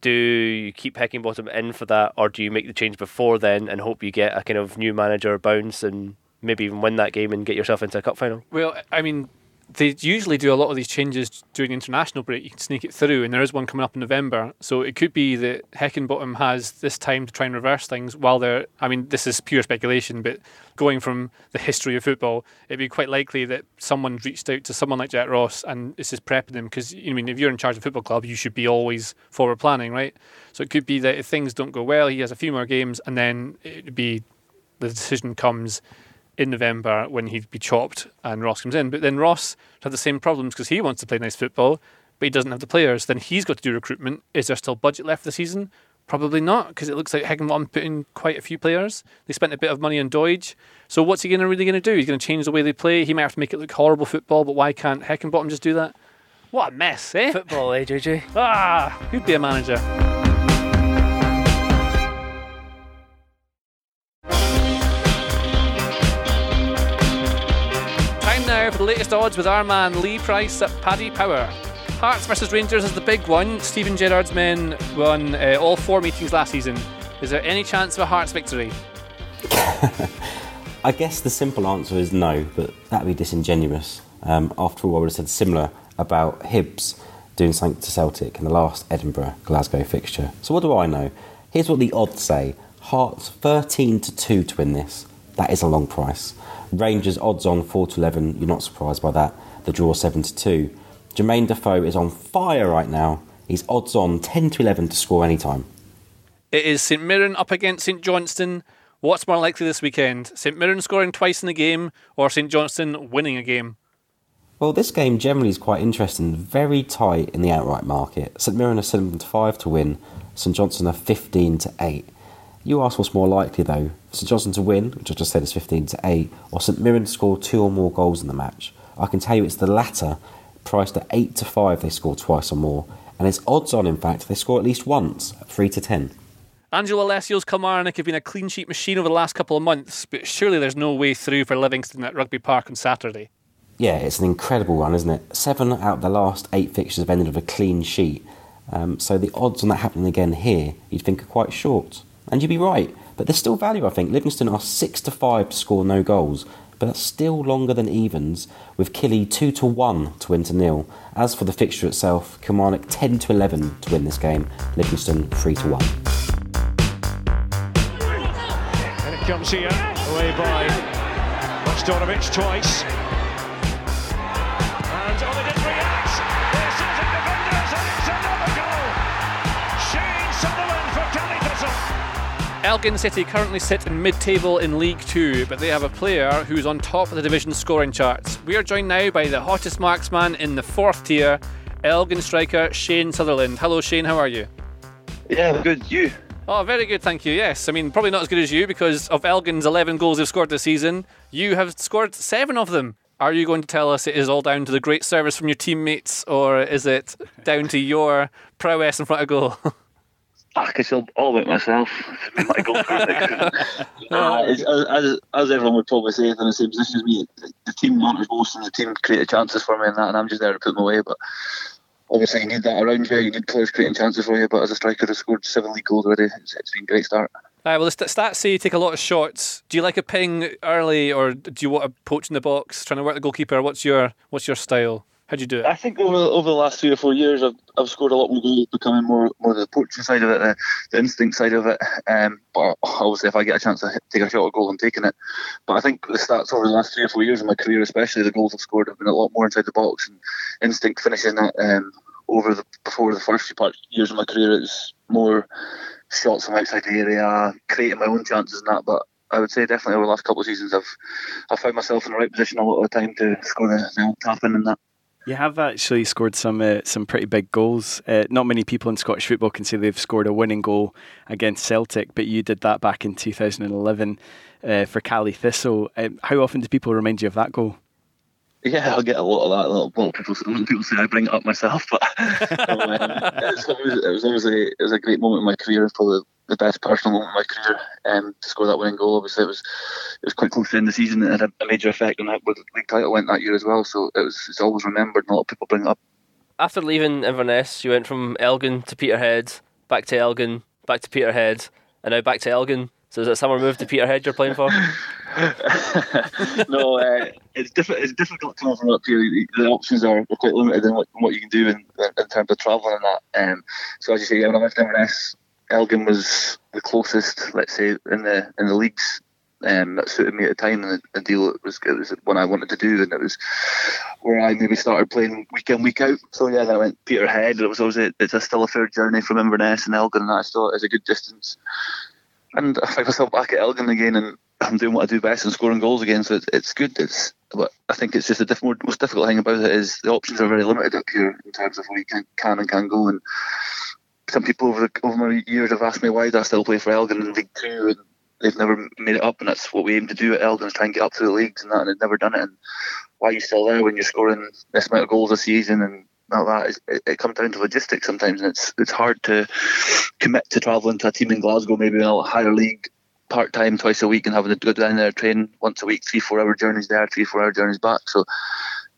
do you keep Heckingbottom in for that, or do you make the change before then and hope you get a kind of new manager bounce and maybe even win that game and get yourself into a cup final? Well, I mean, they usually do a lot of these changes during the international break. You can sneak it through, and there is one coming up in November. So it could be that Heckingbottom has this time to try and reverse things while they're. I mean, this is pure speculation, but going from the history of football, it'd be quite likely that someone's reached out to someone like Jack Ross and is just prepping them because I mean, if you're in charge of a football club, you should be always forward planning, right? So it could be that if things don't go well, he has a few more games, and then it'd be the decision comes in November when he'd be chopped and Ross comes in. But then Ross had the same problems because he wants to play nice football, but he doesn't have the players. Then he's got to do recruitment. Is there still budget left for the season? Probably not, because it looks like Heckingbottom put in quite a few players. They spent a bit of money on Doidge. So what's he gonna really going to do? He's going to change the way they play. He might have to make it look horrible football, but why can't Heckingbottom just do that? What a mess, eh? Football, eh, JJ? Ah, who'd be a manager? For the latest odds with our man Lee Price at Paddy Power. Hearts versus Rangers is the big one. Steven Gerrard's men won uh, all four meetings last season. Is there any chance of a Hearts victory? I guess the simple answer is no, but that'd be disingenuous. Um, after all, I would have said similar about Hibs doing something to Celtic in the last Edinburgh Glasgow fixture. So what do I know? Here's what the odds say: Hearts 13 to two to win this. That is a long price. Rangers odds on 4 to 11. You're not surprised by that. The draw 7 to 2. Jermaine Defoe is on fire right now. He's odds on 10 to 11 to score anytime. It is St Mirren up against St Johnstone. What's more likely this weekend? St Mirren scoring twice in the game or St Johnstone winning a game? Well, this game generally is quite interesting. Very tight in the outright market. St Mirren are 7 to 5 to win. St Johnstone are 15 to 8. You ask what's more likely though: St Johnstone to win, which I just said is 15 to 8, or St Mirren to score two or more goals in the match. I can tell you it's the latter, priced at 8 to 5 they score twice or more, and it's odds on in fact they score at least once at 3 to 10. Angelo Alessio's Kilmarnock have been a clean sheet machine over the last couple of months, but surely there's no way through for Livingston at Rugby Park on Saturday. Yeah, it's an incredible run, isn't it? Seven out of the last eight fixtures have ended with a clean sheet. Um, so the odds on that happening again here, you'd think are quite short. And you'd be right, but there's still value, I think. Livingston are 6 to 5 to score no goals, but that's still longer than evens, with Killy 2 to 1 to win to nil. As for the fixture itself, Kilmarnock 10 to 11 to win this game, Livingston 3 to 1. And it comes here, away by Bogdanovic twice. Elgin City currently sit in mid-table in League Two, but they have a player who's on top of the division scoring charts. We are joined now by the hottest marksman in the fourth tier, Elgin striker Shane Sutherland. Hello, Shane. How are you? Yeah, good. You? Oh, very good, thank you. Yes, I mean probably not as good as you because of Elgin's 11 goals they've scored this season. You have scored seven of them. Are you going to tell us it is all down to the great service from your teammates, or is it down to your prowess in front of goal? Ah, it's all, all about myself. It's my goal critic. uh, as, as, as everyone would probably say, if in the same position as me, the team monitors most and the team created chances for me and that, and I'm just there to put them away. But obviously, you need that around you. You need players creating chances for you. But as a striker, I've scored seven league goals already. It's, it's been a great start. Uh, well, the st- stats say you take a lot of shots. Do you like a ping early, or do you want a poach in the box, trying to work the goalkeeper? What's your What's your style? How do you do it? I think over over the last three or four years, I've, I've scored a lot more goals, becoming more more the poaching side of it, the, the instinct side of it. Um, but obviously, if I get a chance to hit, take a shot at goal, I'm taking it. But I think the stats over the last three or four years of my career, especially the goals I've scored, have been a lot more inside the box and instinct finishing that. Um, over the before the first few part, years of my career, it was more shots from outside the area, creating my own chances and that. But I would say definitely over the last couple of seasons, I've I've found myself in the right position a lot of the time to score the, the tap in and that. You have actually scored some uh, some pretty big goals. Uh, not many people in Scottish football can say they've scored a winning goal against Celtic, but you did that back in 2011 uh, for Caley Thistle. Um, how often do people remind you of that goal? Yeah, I'll get a lot of that. A lot of people, a people say I bring it up myself, but um, it, was always, it was obviously it was a great moment in my career, probably the best personal moment in my career. Um, to score that winning goal, obviously it was it was quite close to the end the season. It had a, major effect on how the league title went that year as well. So it was it's always remembered, and a lot of people bring it up. After leaving Inverness, you went from Elgin to Peterhead, back to Elgin, back to Peterhead, and now back to Elgin. So is it summer move to Peterhead you're playing for? no, uh, it's difficult. It's difficult to from up here. The options are, quite limited in what, what you can do in, in terms of travelling and that. Um, so as you say, when I left Inverness, Elgin was the closest, let's say, in the in the leagues um, that suited me at the time, and the, the deal it was it was what I wanted to do, and it was where I maybe started playing week in week out. So yeah, then I went Peterhead. And it was always a, it's a still a fair journey from Inverness and Elgin, and I still it's a good distance. And I find myself back at Elgin again, and I'm doing what I do best and scoring goals again. So it's, it's good. It's but I think it's just the diff- most difficult thing about it is the options are very limited up here in terms of where you can, can and can go. And some people over the, over my years have asked me why do I still play for Elgin in League Two, and they've never made it up. And that's what we aim to do at Elgin is try and get up to the leagues and that, and they've never done it. And why are you still there when you're scoring this amount of goals a season and not that. It, it, comes down to logistics sometimes, and it's it's hard to commit to travelling to a team in Glasgow, maybe in a higher league, part time twice a week, and having to go down there train once a week, three four hour journeys there, three four hour journeys back. So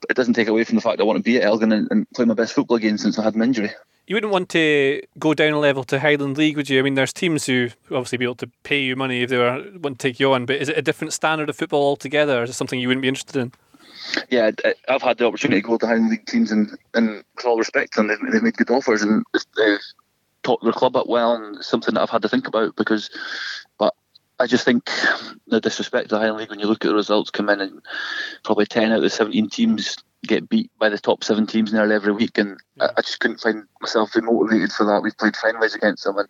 it doesn't take away from the fact I want to be at Elgin and, and play my best football again since I had an injury. You wouldn't want to go down a level to Highland League, would you? I mean, there's teams who obviously be able to pay you money if they were, want to take you on, but is it a different standard of football altogether? Or is it something you wouldn't be interested in? Yeah, I've had the opportunity to go to Highland League teams, and, and with all respect, and they've, they've made good offers, and they've taught their club up well, and something that I've had to think about because, but I just think the disrespect to the Highland League when you look at the results come in, and probably ten out of the seventeen teams get beat by the top seven teams nearly every week, and I, I just couldn't find myself motivated for that. We've played friendlies against them, and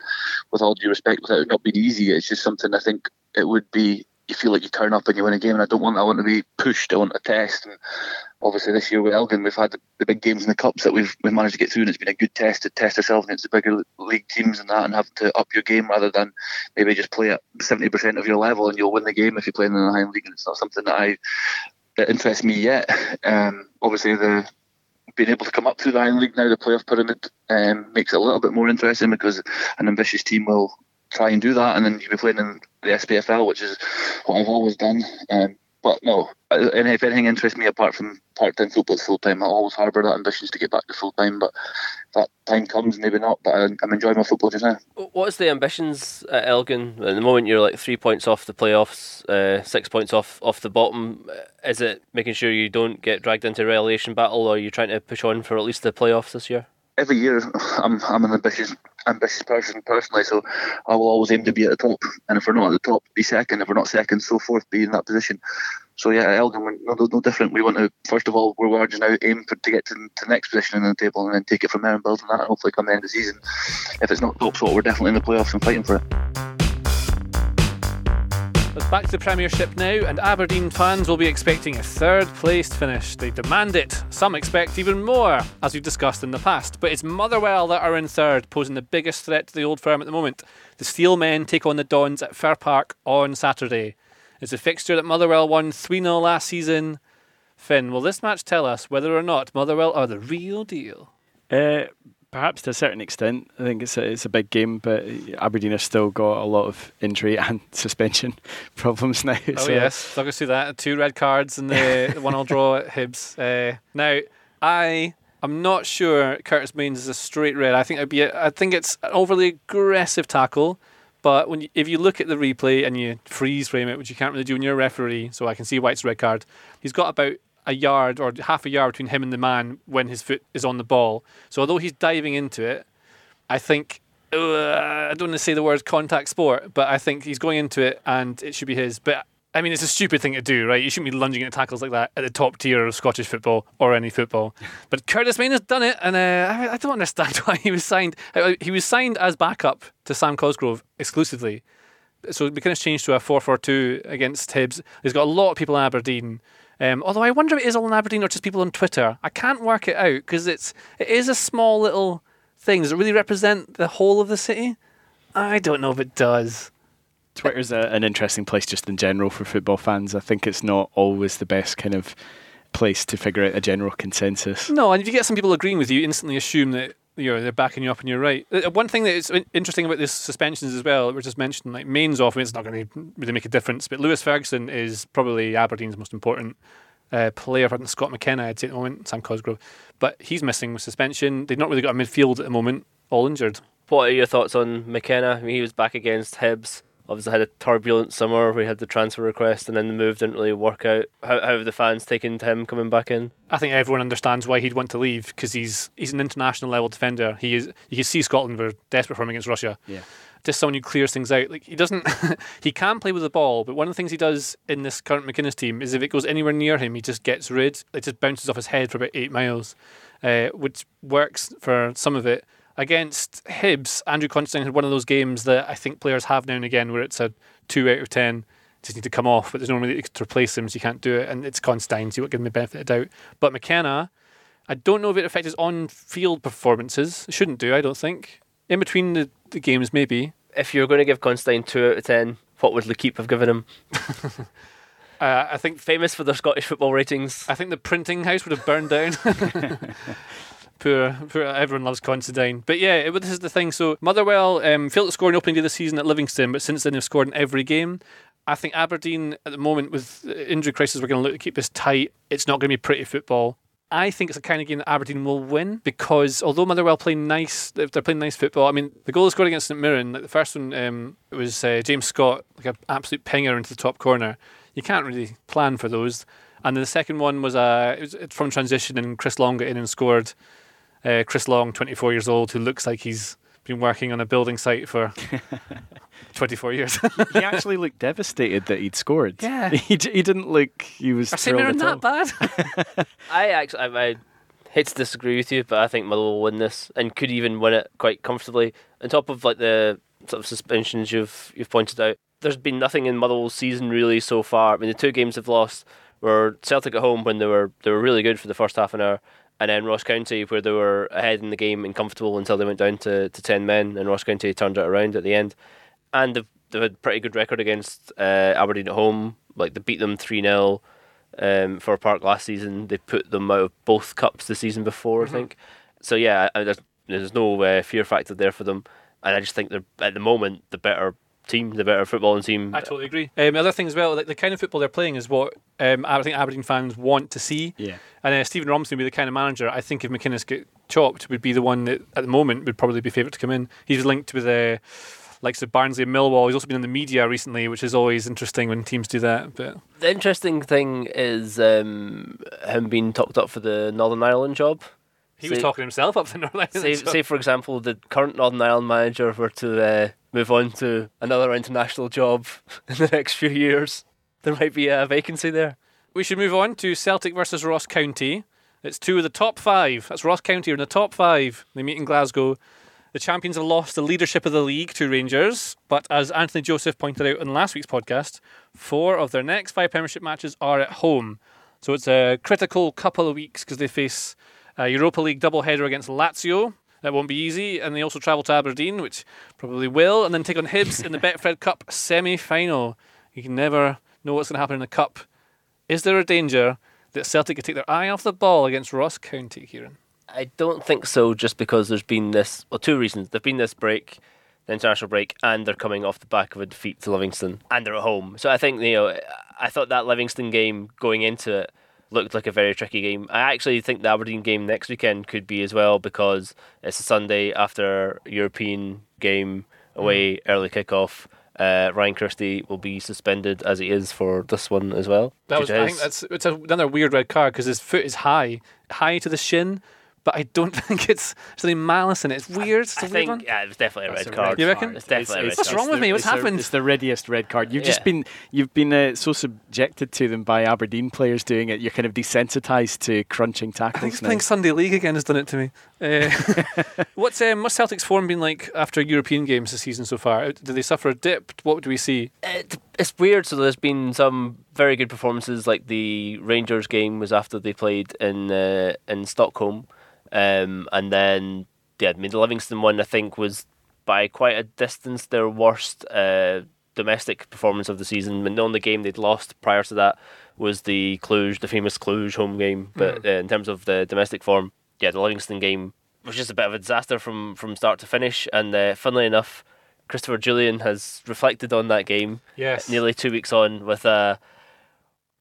with all due respect, without it not being easy, it's just something I think it would be you feel like you turn up and you win a game, and I don't want I want to be pushed. I want a test, and obviously this year with Elgin, we've had the big games in the cups that we've we've managed to get through, and it's been a good test to test ourselves against the bigger league teams and that, and have to up your game rather than maybe just play at seventy percent of your level and you'll win the game if you're playing in the high league. And it's not something that I that interests me yet. Um, obviously the being able to come up through the Highland League now, the playoff pyramid, um, makes it a little bit more interesting because an ambitious team will try and do that, and then you'll be playing in the SPFL, which is what I've always done. Um, but no, and if anything interests me apart from part-time football, full-time. I always harbour that ambitions to get back to full-time, but that time comes, maybe not. But I'm enjoying my football just now. What is the ambitions at Elgin? At the moment, you're like three points off the playoffs, uh, six points off off the bottom. Is it making sure you don't get dragged into relegation battle, or are you trying to push on for at least the playoffs this year? Every year I'm I'm an ambitious ambitious person personally, so I will always aim to be at the top. And if we're not at the top, be second. If we're not second, so forth, be in that position. So yeah, Elgin, no, no different. We want to first of all, we're large now, aim for, to get to, to the next position in the table, and then take it from there and build on that. And hopefully, come the end of the season, if it's not top spot, we're definitely in the playoffs and fighting for it. Back to the Premiership now, and Aberdeen fans will be expecting a third placed finish. They demand it. Some expect even more, as we've discussed in the past. But it's Motherwell that are in third, posing the biggest threat to the old firm at the moment. The Steel men take on the Dons at Fir Park on Saturday. It's a fixture that Motherwell won 3 0 last season. Finn, will this match tell us whether or not Motherwell are the real deal? Uh, perhaps to a certain extent. I think it's a, it's a big game, but Aberdeen have still got a lot of injury and suspension problems now. Oh so. yes, talk us through that. Two red cards and the, one all draw at Hibs. Uh, now I. I'm not sure Curtis Main's is a straight red. I think it'd be. A, I think it's an overly aggressive tackle. But when you, if you look at the replay and you freeze frame it, which you can't really do when you're a referee, so I can see White's red card. He's got about a yard or half a yard between him and the man when his foot is on the ball. So although he's diving into it, I think uh, I don't want to say the word contact sport, but I think he's going into it and it should be his. But I mean, it's a stupid thing to do, right? You shouldn't be lunging at tackles like that at the top tier of Scottish football or any football. But Curtis Main has done it, and uh, I, I don't understand why he was signed. uh, He was signed as backup to Sam Cosgrove exclusively. So McInnes changed to a 4 4 2 against Hibs. He's got a lot of people in Aberdeen. Um, although I wonder if it is all in Aberdeen or just people on Twitter. I can't work it out because it's it is a small little thing. Does it really represent the whole of the city? I don't know if it does. Twitter's a, an interesting place just in general for football fans. I think it's not always the best kind of place to figure out a general consensus. No, and if you get some people agreeing with you, you instantly assume that you know they're backing you up and you're right. Uh, One thing that is interesting about this suspensions as well, we're just mentioned like Main's off, I it's not going to really make a difference. But Lewis Ferguson is probably Aberdeen's most important uh, player, apart Scott McKenna, I'd say at the moment, Sam Cosgrove. But he's missing with suspension. They've not really got a midfield at the moment, all injured. What are your thoughts on McKenna? I mean, he was back against Hibs. Obviously, had a turbulent summer where he had the transfer request and then the move didn't really work out. How, how have the fans taken to him coming back in? I think everyone understands why he'd want to leave because he's he's an international level defender. He is. You can see Scotland were desperate for him against Russia. Yeah. Just someone who clears things out. Like he doesn't. he can play with the ball, but one of the things he does in this current McInnes team is if it goes anywhere near him, he just gets rid. It just bounces off his head for about eight miles, uh, which works for some of it. Against Hibs, Andrew Considine had one of those games that I think players have now and again where it's a two out of ten just need to come off, but there's no way to replace him, so you can't do it. And it's Considine, so you won't give him the benefit of doubt. But McKenna, I don't know if it affects his on-field performances. It shouldn't do, I don't think. In between the, the games, maybe. If you were going to give Considine 2 out of 10, what would L'Equipe have given him? Uh, I think Famous for their Scottish football ratings. I think the printing house would have burned down. poor, poor, everyone loves Considine. But yeah, it, this is the thing. So Motherwell um, failed to score in opening day of the season at Livingston, but since then they've scored in every game. I think Aberdeen at the moment with injury crisis, we're going to look to keep this tight. It's not going to be pretty football. I think it's the kind of game that Aberdeen will win because although Motherwell play nice, they're playing nice football. I mean, the goal they scored against St Mirren, like the first one, um, it was uh, James Scott, like an absolute pinger into the top corner. You can't really plan for those. And then the second one was, uh, was from transition, and Chris Long got in and scored. Uh, Chris Long, 24 years old, who looks like he's been working on a building site for 24 years. he actually looked devastated that he'd scored. Yeah. He, d- he didn't look, he was Are St thrilled Mirren at all. that bad? I actually, I, I hate to disagree with you, but I think Motherwell will win this and could even win it quite comfortably. On top of like the sort of suspensions you've you've pointed out, there's been nothing in Motherwell's season really so far. I mean, the two games they've lost were Celtic at home when they were they were really good for the first half an hour, and then Ross County where they were ahead in the game and comfortable until they went down to, to ten men, and Ross County turned it around at the end. And they've, they've had a pretty good record against uh, Aberdeen at home. Like they beat them three 0 um, Fir Park last season. They put them out of both cups the season before, I think. So yeah, I- there's there's no uh, fear factor there for them, and I just think they're at the moment the better team, the better footballing team. I totally agree. Um, the other thing as well, like the kind of football they're playing is what um, I think Aberdeen fans want to see. Yeah. And uh, Stephen Robinson would be the kind of manager I think if McInnes get chopped would be the one that at the moment would probably be favourite to come in. He's linked with uh, like so Barnsley and Millwall. He's also been in the media recently, which is always interesting when teams do that. But The interesting thing is um, him being talked up for the Northern Ireland job. he was talking himself up the Northern Say, Ireland. so- say for example, the current Northern Ireland manager were to uh, move on to another international job in the next few years. There might be a vacancy there. We should move on to Celtic versus Ross County. It's two of the top five. That's Ross County are in the top five. They meet in Glasgow. The champions have lost the leadership of the league to Rangers, but as Anthony Joseph pointed out in last week's podcast, four of their next five Premiership matches are at home. So it's a critical couple of weeks because they face a Europa League double-header against Lazio. That won't be easy, and they also travel to Aberdeen, which probably will, and then take on Hibs in the Betfred Cup semi-final. You can never know what's going to happen in the cup. Is there a danger that Celtic could take their eye off the ball against Ross County, Kieran? I don't think so, just because there's been this, well, two reasons. There's been this break, the international break, and they're coming off the back of a defeat to Livingston, and they're at home. So I think, you know, I thought that Livingston game going into it looked like a very tricky game. I actually think the Aberdeen game next weekend could be as well, because it's a Sunday after European game away, early kickoff. Uh, Ryan Christie will be suspended as he is for this one as well. That was, I think that's it's another weird red card because his foot is high, high to the shin, but I don't think it's there's any malice in it. It's weird. It's a I weird think one. yeah, it was definitely a red a card. red You reckon? It's definitely a red What's card. wrong with me? What's it's the- happened? It's the readiest red card. You've Yeah. just been you've been uh, so subjected to them by Aberdeen players doing it. You're kind of desensitized to crunching tackles. I think now. playing Sunday League again has done it to me. Uh, what's um, what's Celtic's form been like after European games this season so far? Do they suffer a dip? What do we see? it, it's weird. So there's been some very good performances, like the Rangers game was after they played in uh, in Stockholm, um, and then yeah, I mean the Livingston one I think was by quite a distance their worst uh, domestic performance of the season. And the only game they'd lost prior to that was the Cluj, the famous Cluj home game. But uh, in terms of the domestic form, yeah, the Livingston game was just a bit of a disaster from from start to finish. And uh, funnily enough. Christopher Jullien has reflected on that game Yes. nearly two weeks on with a,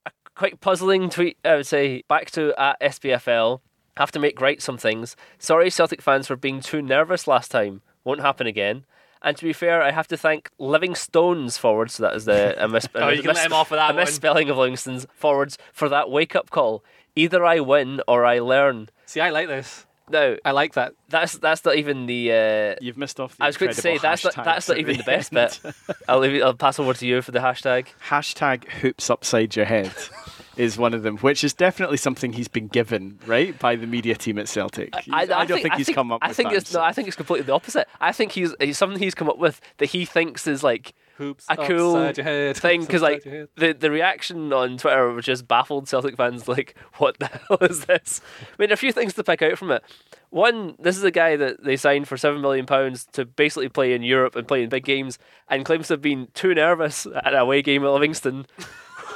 a quite puzzling tweet, I would say, back to at SPFL. Have to make right some things. Sorry, Celtic fans, for being too nervous last time. Won't happen again. And to be fair, I have to thank Livingstone's forwards. So that is the a mis- Oh, a you can let him off with that a misspelling of Livingston's forwards for that wake up call. Either I win or I learn. See, I like this. No, I like that. that's that's not even the. Uh, You've missed off. The I was going to say that's not, that's not even the the best bit. I'll leave it, I'll pass over to you for the hashtag. Hashtag hoops upside your head is one of them, which is definitely something he's been given, right, by the media team at Celtic. I, don't think, he's come up I with think that it's no. I think it's completely the opposite. I think he's, he's something he's come up with that he thinks is like Hoops a cool upside your head, thing because like upside your head. the the reaction on Twitter was just baffled Celtic fans. Like, what the hell is this? I mean, a few things to pick out from it. One, this is a guy that they signed for seven million pounds to basically play in Europe and play in big games, and claims to have been too nervous at an away game at Livingston,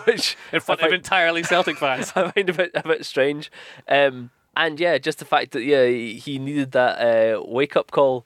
which in front I of find- entirely Celtic fans. I find a bit a bit strange. Um, and yeah, just the fact that yeah he he needed that uh, wake up call.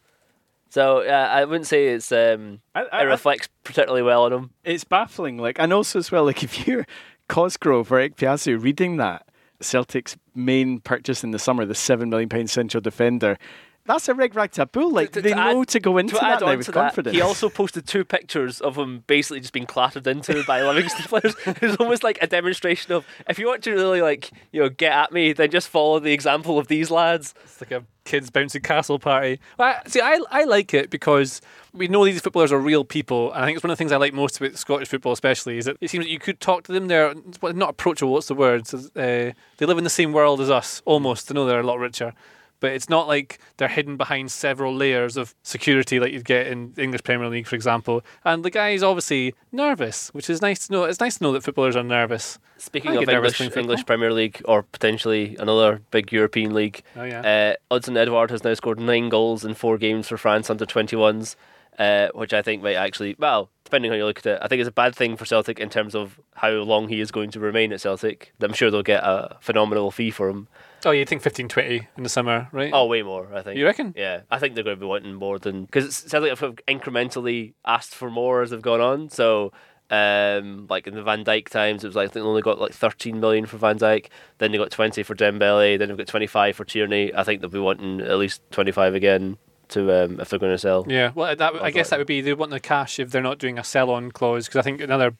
So uh, I wouldn't say it's um, I- I- it reflects particularly well on him. it's baffling. Like, and also as well, like if you're Cosgrove or Ikpeazu reading that Celtic's main purchase in the summer, the seven million pound central defender, that's a rig rag to a bull. Like To- they to know add- to go into to that add now on with to that, he also posted two pictures of him basically just being clattered into by Livingston players. It was almost like a demonstration of if you want to really like you know get at me, then just follow the example of these lads. It's like a kids bouncy castle party. Well, I, see, I I like it because we know these footballers are real people, and I think it's one of the things I like most about Scottish football, especially, is that it seems that you could talk to them. They're not approachable. What's the word? Uh, they live in the same world as us, almost. I know they're a lot richer. But it's not like they're hidden behind several layers of security like you'd get in the English Premier League, for example. And the guy is obviously nervous, which is nice to know. It's nice to know that footballers are nervous. Speaking of English. English Premier League or potentially another big European league, Oh, yeah. uh, Odsonne Edouard has now scored nine goals in four games for France under 21s, uh, which I think might actually, well, depending on how you look at it, I think it's a bad thing for Celtic in terms of how long he is going to remain at Celtic. I'm sure they'll get a phenomenal fee for him. Oh, you think 15 20 in the summer, right? Oh, way more, I think. You reckon? Yeah, I think they're going to be wanting more than because Celtic have incrementally asked for more as they've gone on. So, um, like in the Van Dijk times, it was like I think they only got like 13 million for Van Dijk. Then they got 20 for Dembele. Then they've got 25 for Tierney. I think they'll be wanting at least 25 again to um, if they're going to sell. Yeah, well, that, I guess that would be they want the cash if they're not doing a sell-on clause because I think another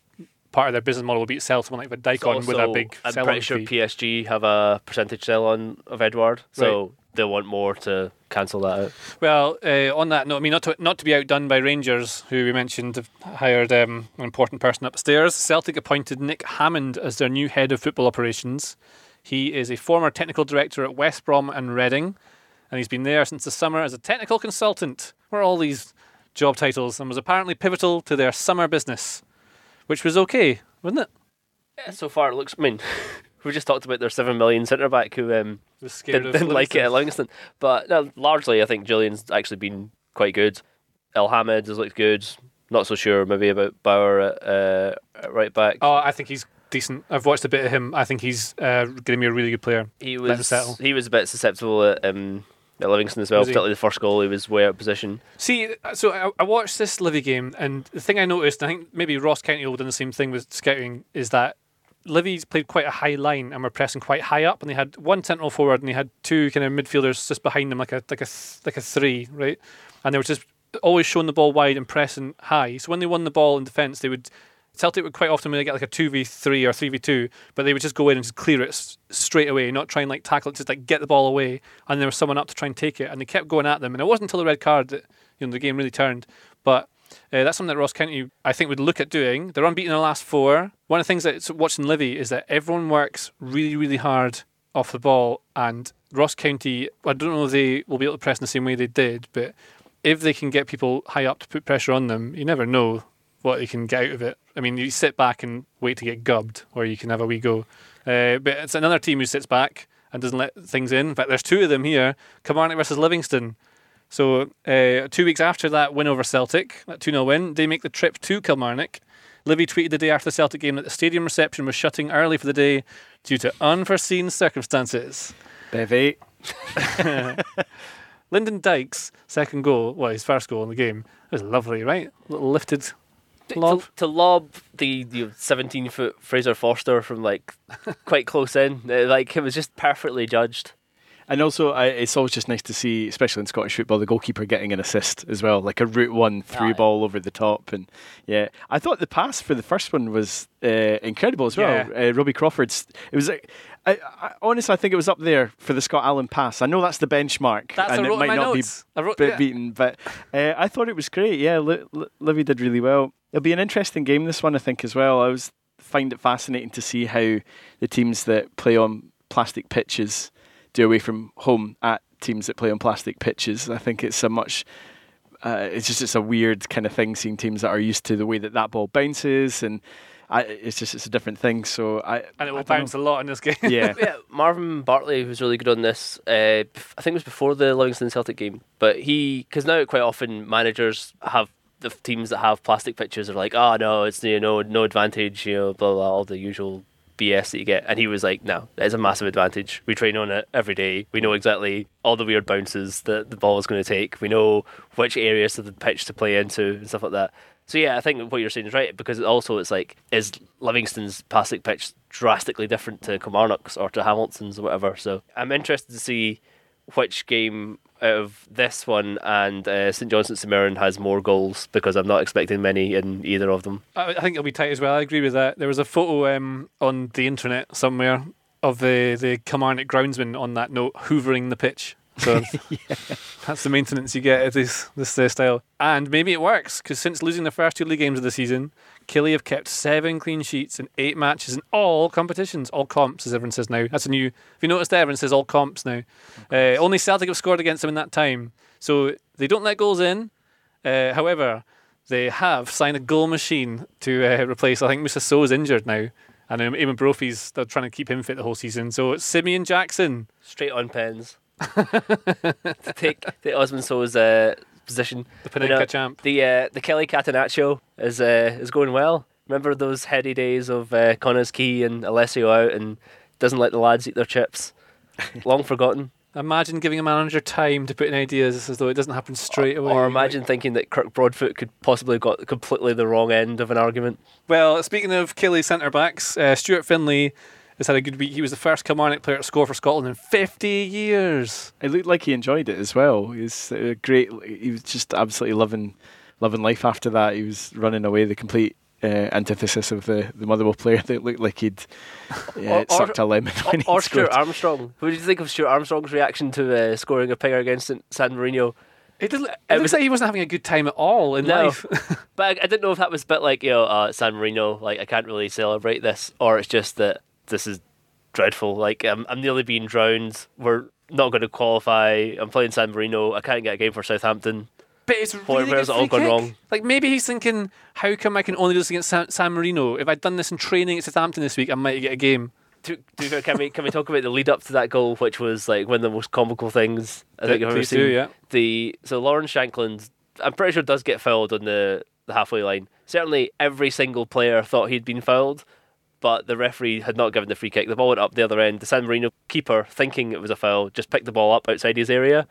part of their business model would be to sell someone like a Daikon with a big I'm pretty sure fee. PSG have a percentage sell on of Edouard, so they'll want more to cancel that out. Well, uh, on that note, I mean, not to not to be outdone by Rangers, who we mentioned have hired um, an important person upstairs. Celtic appointed Nick Hammond as their new head of football operations. He is a former technical director at West Brom and Reading, and he's been there since the summer as a technical consultant. Where all these job titles? And was apparently pivotal to their summer business, which was okay, wasn't it? Yeah, so far it looks. I mean, we just talked about their seven million centre back who um, didn't, didn't like it at Livingston. But no, largely I think Jullien's actually been quite good. Elhamed has looked good. Not so sure maybe about Bauer at, uh, at right back. Oh, I think he's decent. I've watched a bit of him. I think he's uh, going to be a really good player. he was he was a bit susceptible at, um, Livingston as well, Was he? particularly the first goal. He was way out of position. See, so I, I watched this Livy game, and the thing I noticed, I think maybe Ross County will have done the same thing with scouting, is that Livy's played quite a high line and were pressing quite high up, and they had one central forward and they had two kind of midfielders just behind them, like a like a th- like a three, right? And they were just always showing the ball wide and pressing high. So when they won the ball in defence, they would Celtic would quite often when they get like a 2v3 or 3v2, but they would just go in and just clear it s- straight away, not try and like tackle it, just like get the ball away, and there was someone up to try and take it, and they kept going at them. And it wasn't until the red card that you know the game really turned. But uh, that's something that Ross County, I think, would look at doing. They're unbeaten in the last four. One of the things that's watching Livy is that everyone works really, really hard off the ball, and Ross County, I don't know if they will be able to press in the same way they did, but if they can get people high up to put pressure on them, you never know what they can get out of it. I mean, you sit back and wait to get gubbed, or you can have a wee go. Uh, but it's another team who sits back and doesn't let things in. In fact, there's two of them here Kilmarnock versus Livingston. So, uh, two weeks after that win over Celtic, that 2 0 win, they make the trip to Kilmarnock. Livy tweeted the day after the Celtic game that the stadium reception was shutting early for the day due to unforeseen circumstances. Bevy. Lyndon Dykes' second goal, well, his first goal in the game, it was lovely, right? little lifted lob. To, to lob the you know, 17 foot Fraser Forster from like quite close in, uh, like it was just perfectly judged. And also, I, it's always just nice to see, especially in Scottish football, the goalkeeper getting an assist as well, like a route one through ball over the top. And yeah, I thought the pass for the first one was uh, incredible as well. Uh, Robbie Crawford's. It was. like I, I, honestly, I think it was up there for the Scott Allan pass. I know that's the benchmark, That's and it might not notes. Be wrote- be- yeah. beaten, but uh, I thought it was great. Yeah, Li- Li- Livy did really well. It'll be an interesting game this one, I think, as well. I was find it fascinating to see how the teams that play on plastic pitches do away from home at teams that play on plastic pitches. I think it's a much uh, it's just it's a weird kind of thing seeing teams that are used to the way that that ball bounces and I, it's just it's a different thing. So I and it will bounce know. a lot in this game. Yeah. yeah, Marvin Bartley was really good on this. Uh, I think it was before the Livingston Celtic game, but he because now quite often managers have the teams that have plastic pitches are like, oh no, it's you know no advantage, you know, blah blah, all the usual BS that you get. And he was like, no, it's a massive advantage. We train on it every day. We know exactly all the weird bounces that the ball is going to take. We know which areas of the pitch to play into and stuff like that. So yeah, I think what you're saying is right because also it's like is Livingston's plastic pitch drastically different to Kilmarnock's or to Hamilton's or whatever. So I'm interested to see which game out of this one and uh, St John's St Mirren has more goals because I'm not expecting many in either of them. I, I think it'll be tight as well. I agree with that. There was a photo um, on the internet somewhere of the the Kilmarnock groundsman on that note hoovering the pitch. So that's the maintenance you get at this this uh, style. And maybe it works because since losing the first two league games of the season, Killy have kept seven clean sheets in eight matches in all competitions, all comps, as everyone says now. That's a new. If you noticed, everyone says all comps now. Uh, only Celtic have scored against them in that time, so they don't let goals in. Uh, however, they have signed a goal machine to uh, replace. I think Musa So is injured now, and um, Eamon Brophy's they're trying to keep him fit the whole season. So it's Simeon Jackson. Straight on pens. to take the Osman Sow's uh, position. The Panenka champ. The uh, the Kelly Catenaccio is uh, is going well. Remember those heady days of uh, Connors Key and Alessio out and doesn't let the lads eat their chips. Long forgotten. Imagine giving a manager time to put in ideas as though it doesn't happen straight away. Or imagine thinking that Kirk Broadfoot could possibly have got completely the wrong end of an argument. Well, speaking of Kelly centre backs, uh, Stuart Findlay has had a good week. He was the first Kilmarnock player to score for Scotland in 50 years. It looked like he enjoyed it as well. He was great. He was just absolutely loving, loving life after that. He was running away, the complete uh, antithesis of the, the Motherwell player that looked like he'd uh, Or- or- sucked a lemon when he Or scored. Stuart Armstrong. What did you think of Stuart Armstrong's reaction to uh, scoring a pinger against San Marino? It, doesn't, it, It looks was- like he wasn't having a good time at all in No. life. But I, I didn't know if that was a bit like, you know, uh, San Marino, like, I can't really celebrate this, or it's just that this is dreadful. Like, I'm, I'm nearly being drowned. We're not going to qualify. I'm playing San Marino. I can't get a game for Southampton. But it's really where's it all gone kick. wrong? Like maybe he's thinking, how come I can only do this against San, San Marino? If I'd done this in training at Southampton this week, I might get a game. To, to, can we can we talk about the lead up to that goal, which was like one of the most comical things I think I've ever seen? do, yeah. The so Lawrence Shankland, I'm pretty sure does get fouled on the, the halfway line. Certainly, every single player thought he'd been fouled, but the referee had not given the free kick. The ball went up the other end. The San Marino keeper, thinking it was a foul, just picked the ball up outside his area,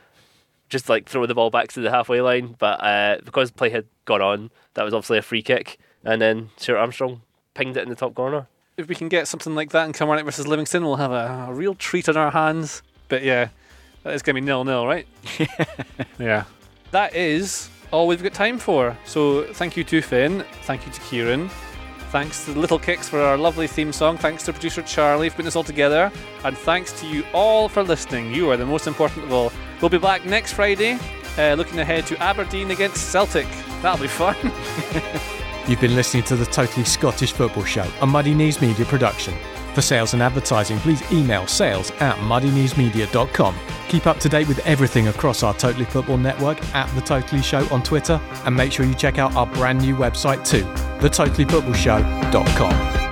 just like throw the ball back to the halfway line. But uh, because play had gone on, that was obviously a free kick, and then Stuart Armstrong pinged it in the top corner. If we can get something like that in Kilmarnock versus Livingston, we'll have a, a real treat on our hands. But yeah, that is going to be nil nil, right? yeah. That is all we've got time for. So thank you to Finn. Thank you to Kieran. Thanks to the Little Kicks for our lovely theme song. Thanks to producer Charlie for putting this all together. And thanks to you all for listening. You are the most important of all. We'll be back next Friday, uh, looking ahead to Aberdeen against Celtic. That'll be fun. You've been listening to the Totally Scottish Football Show, a Muddy Knees Media production. For sales and advertising, please email sales at muddykneesmedia.com. Keep up to date with everything across our Totally Football network at The Totally Show on Twitter, and make sure you check out our brand new website too, thetotallyfootballshow.com.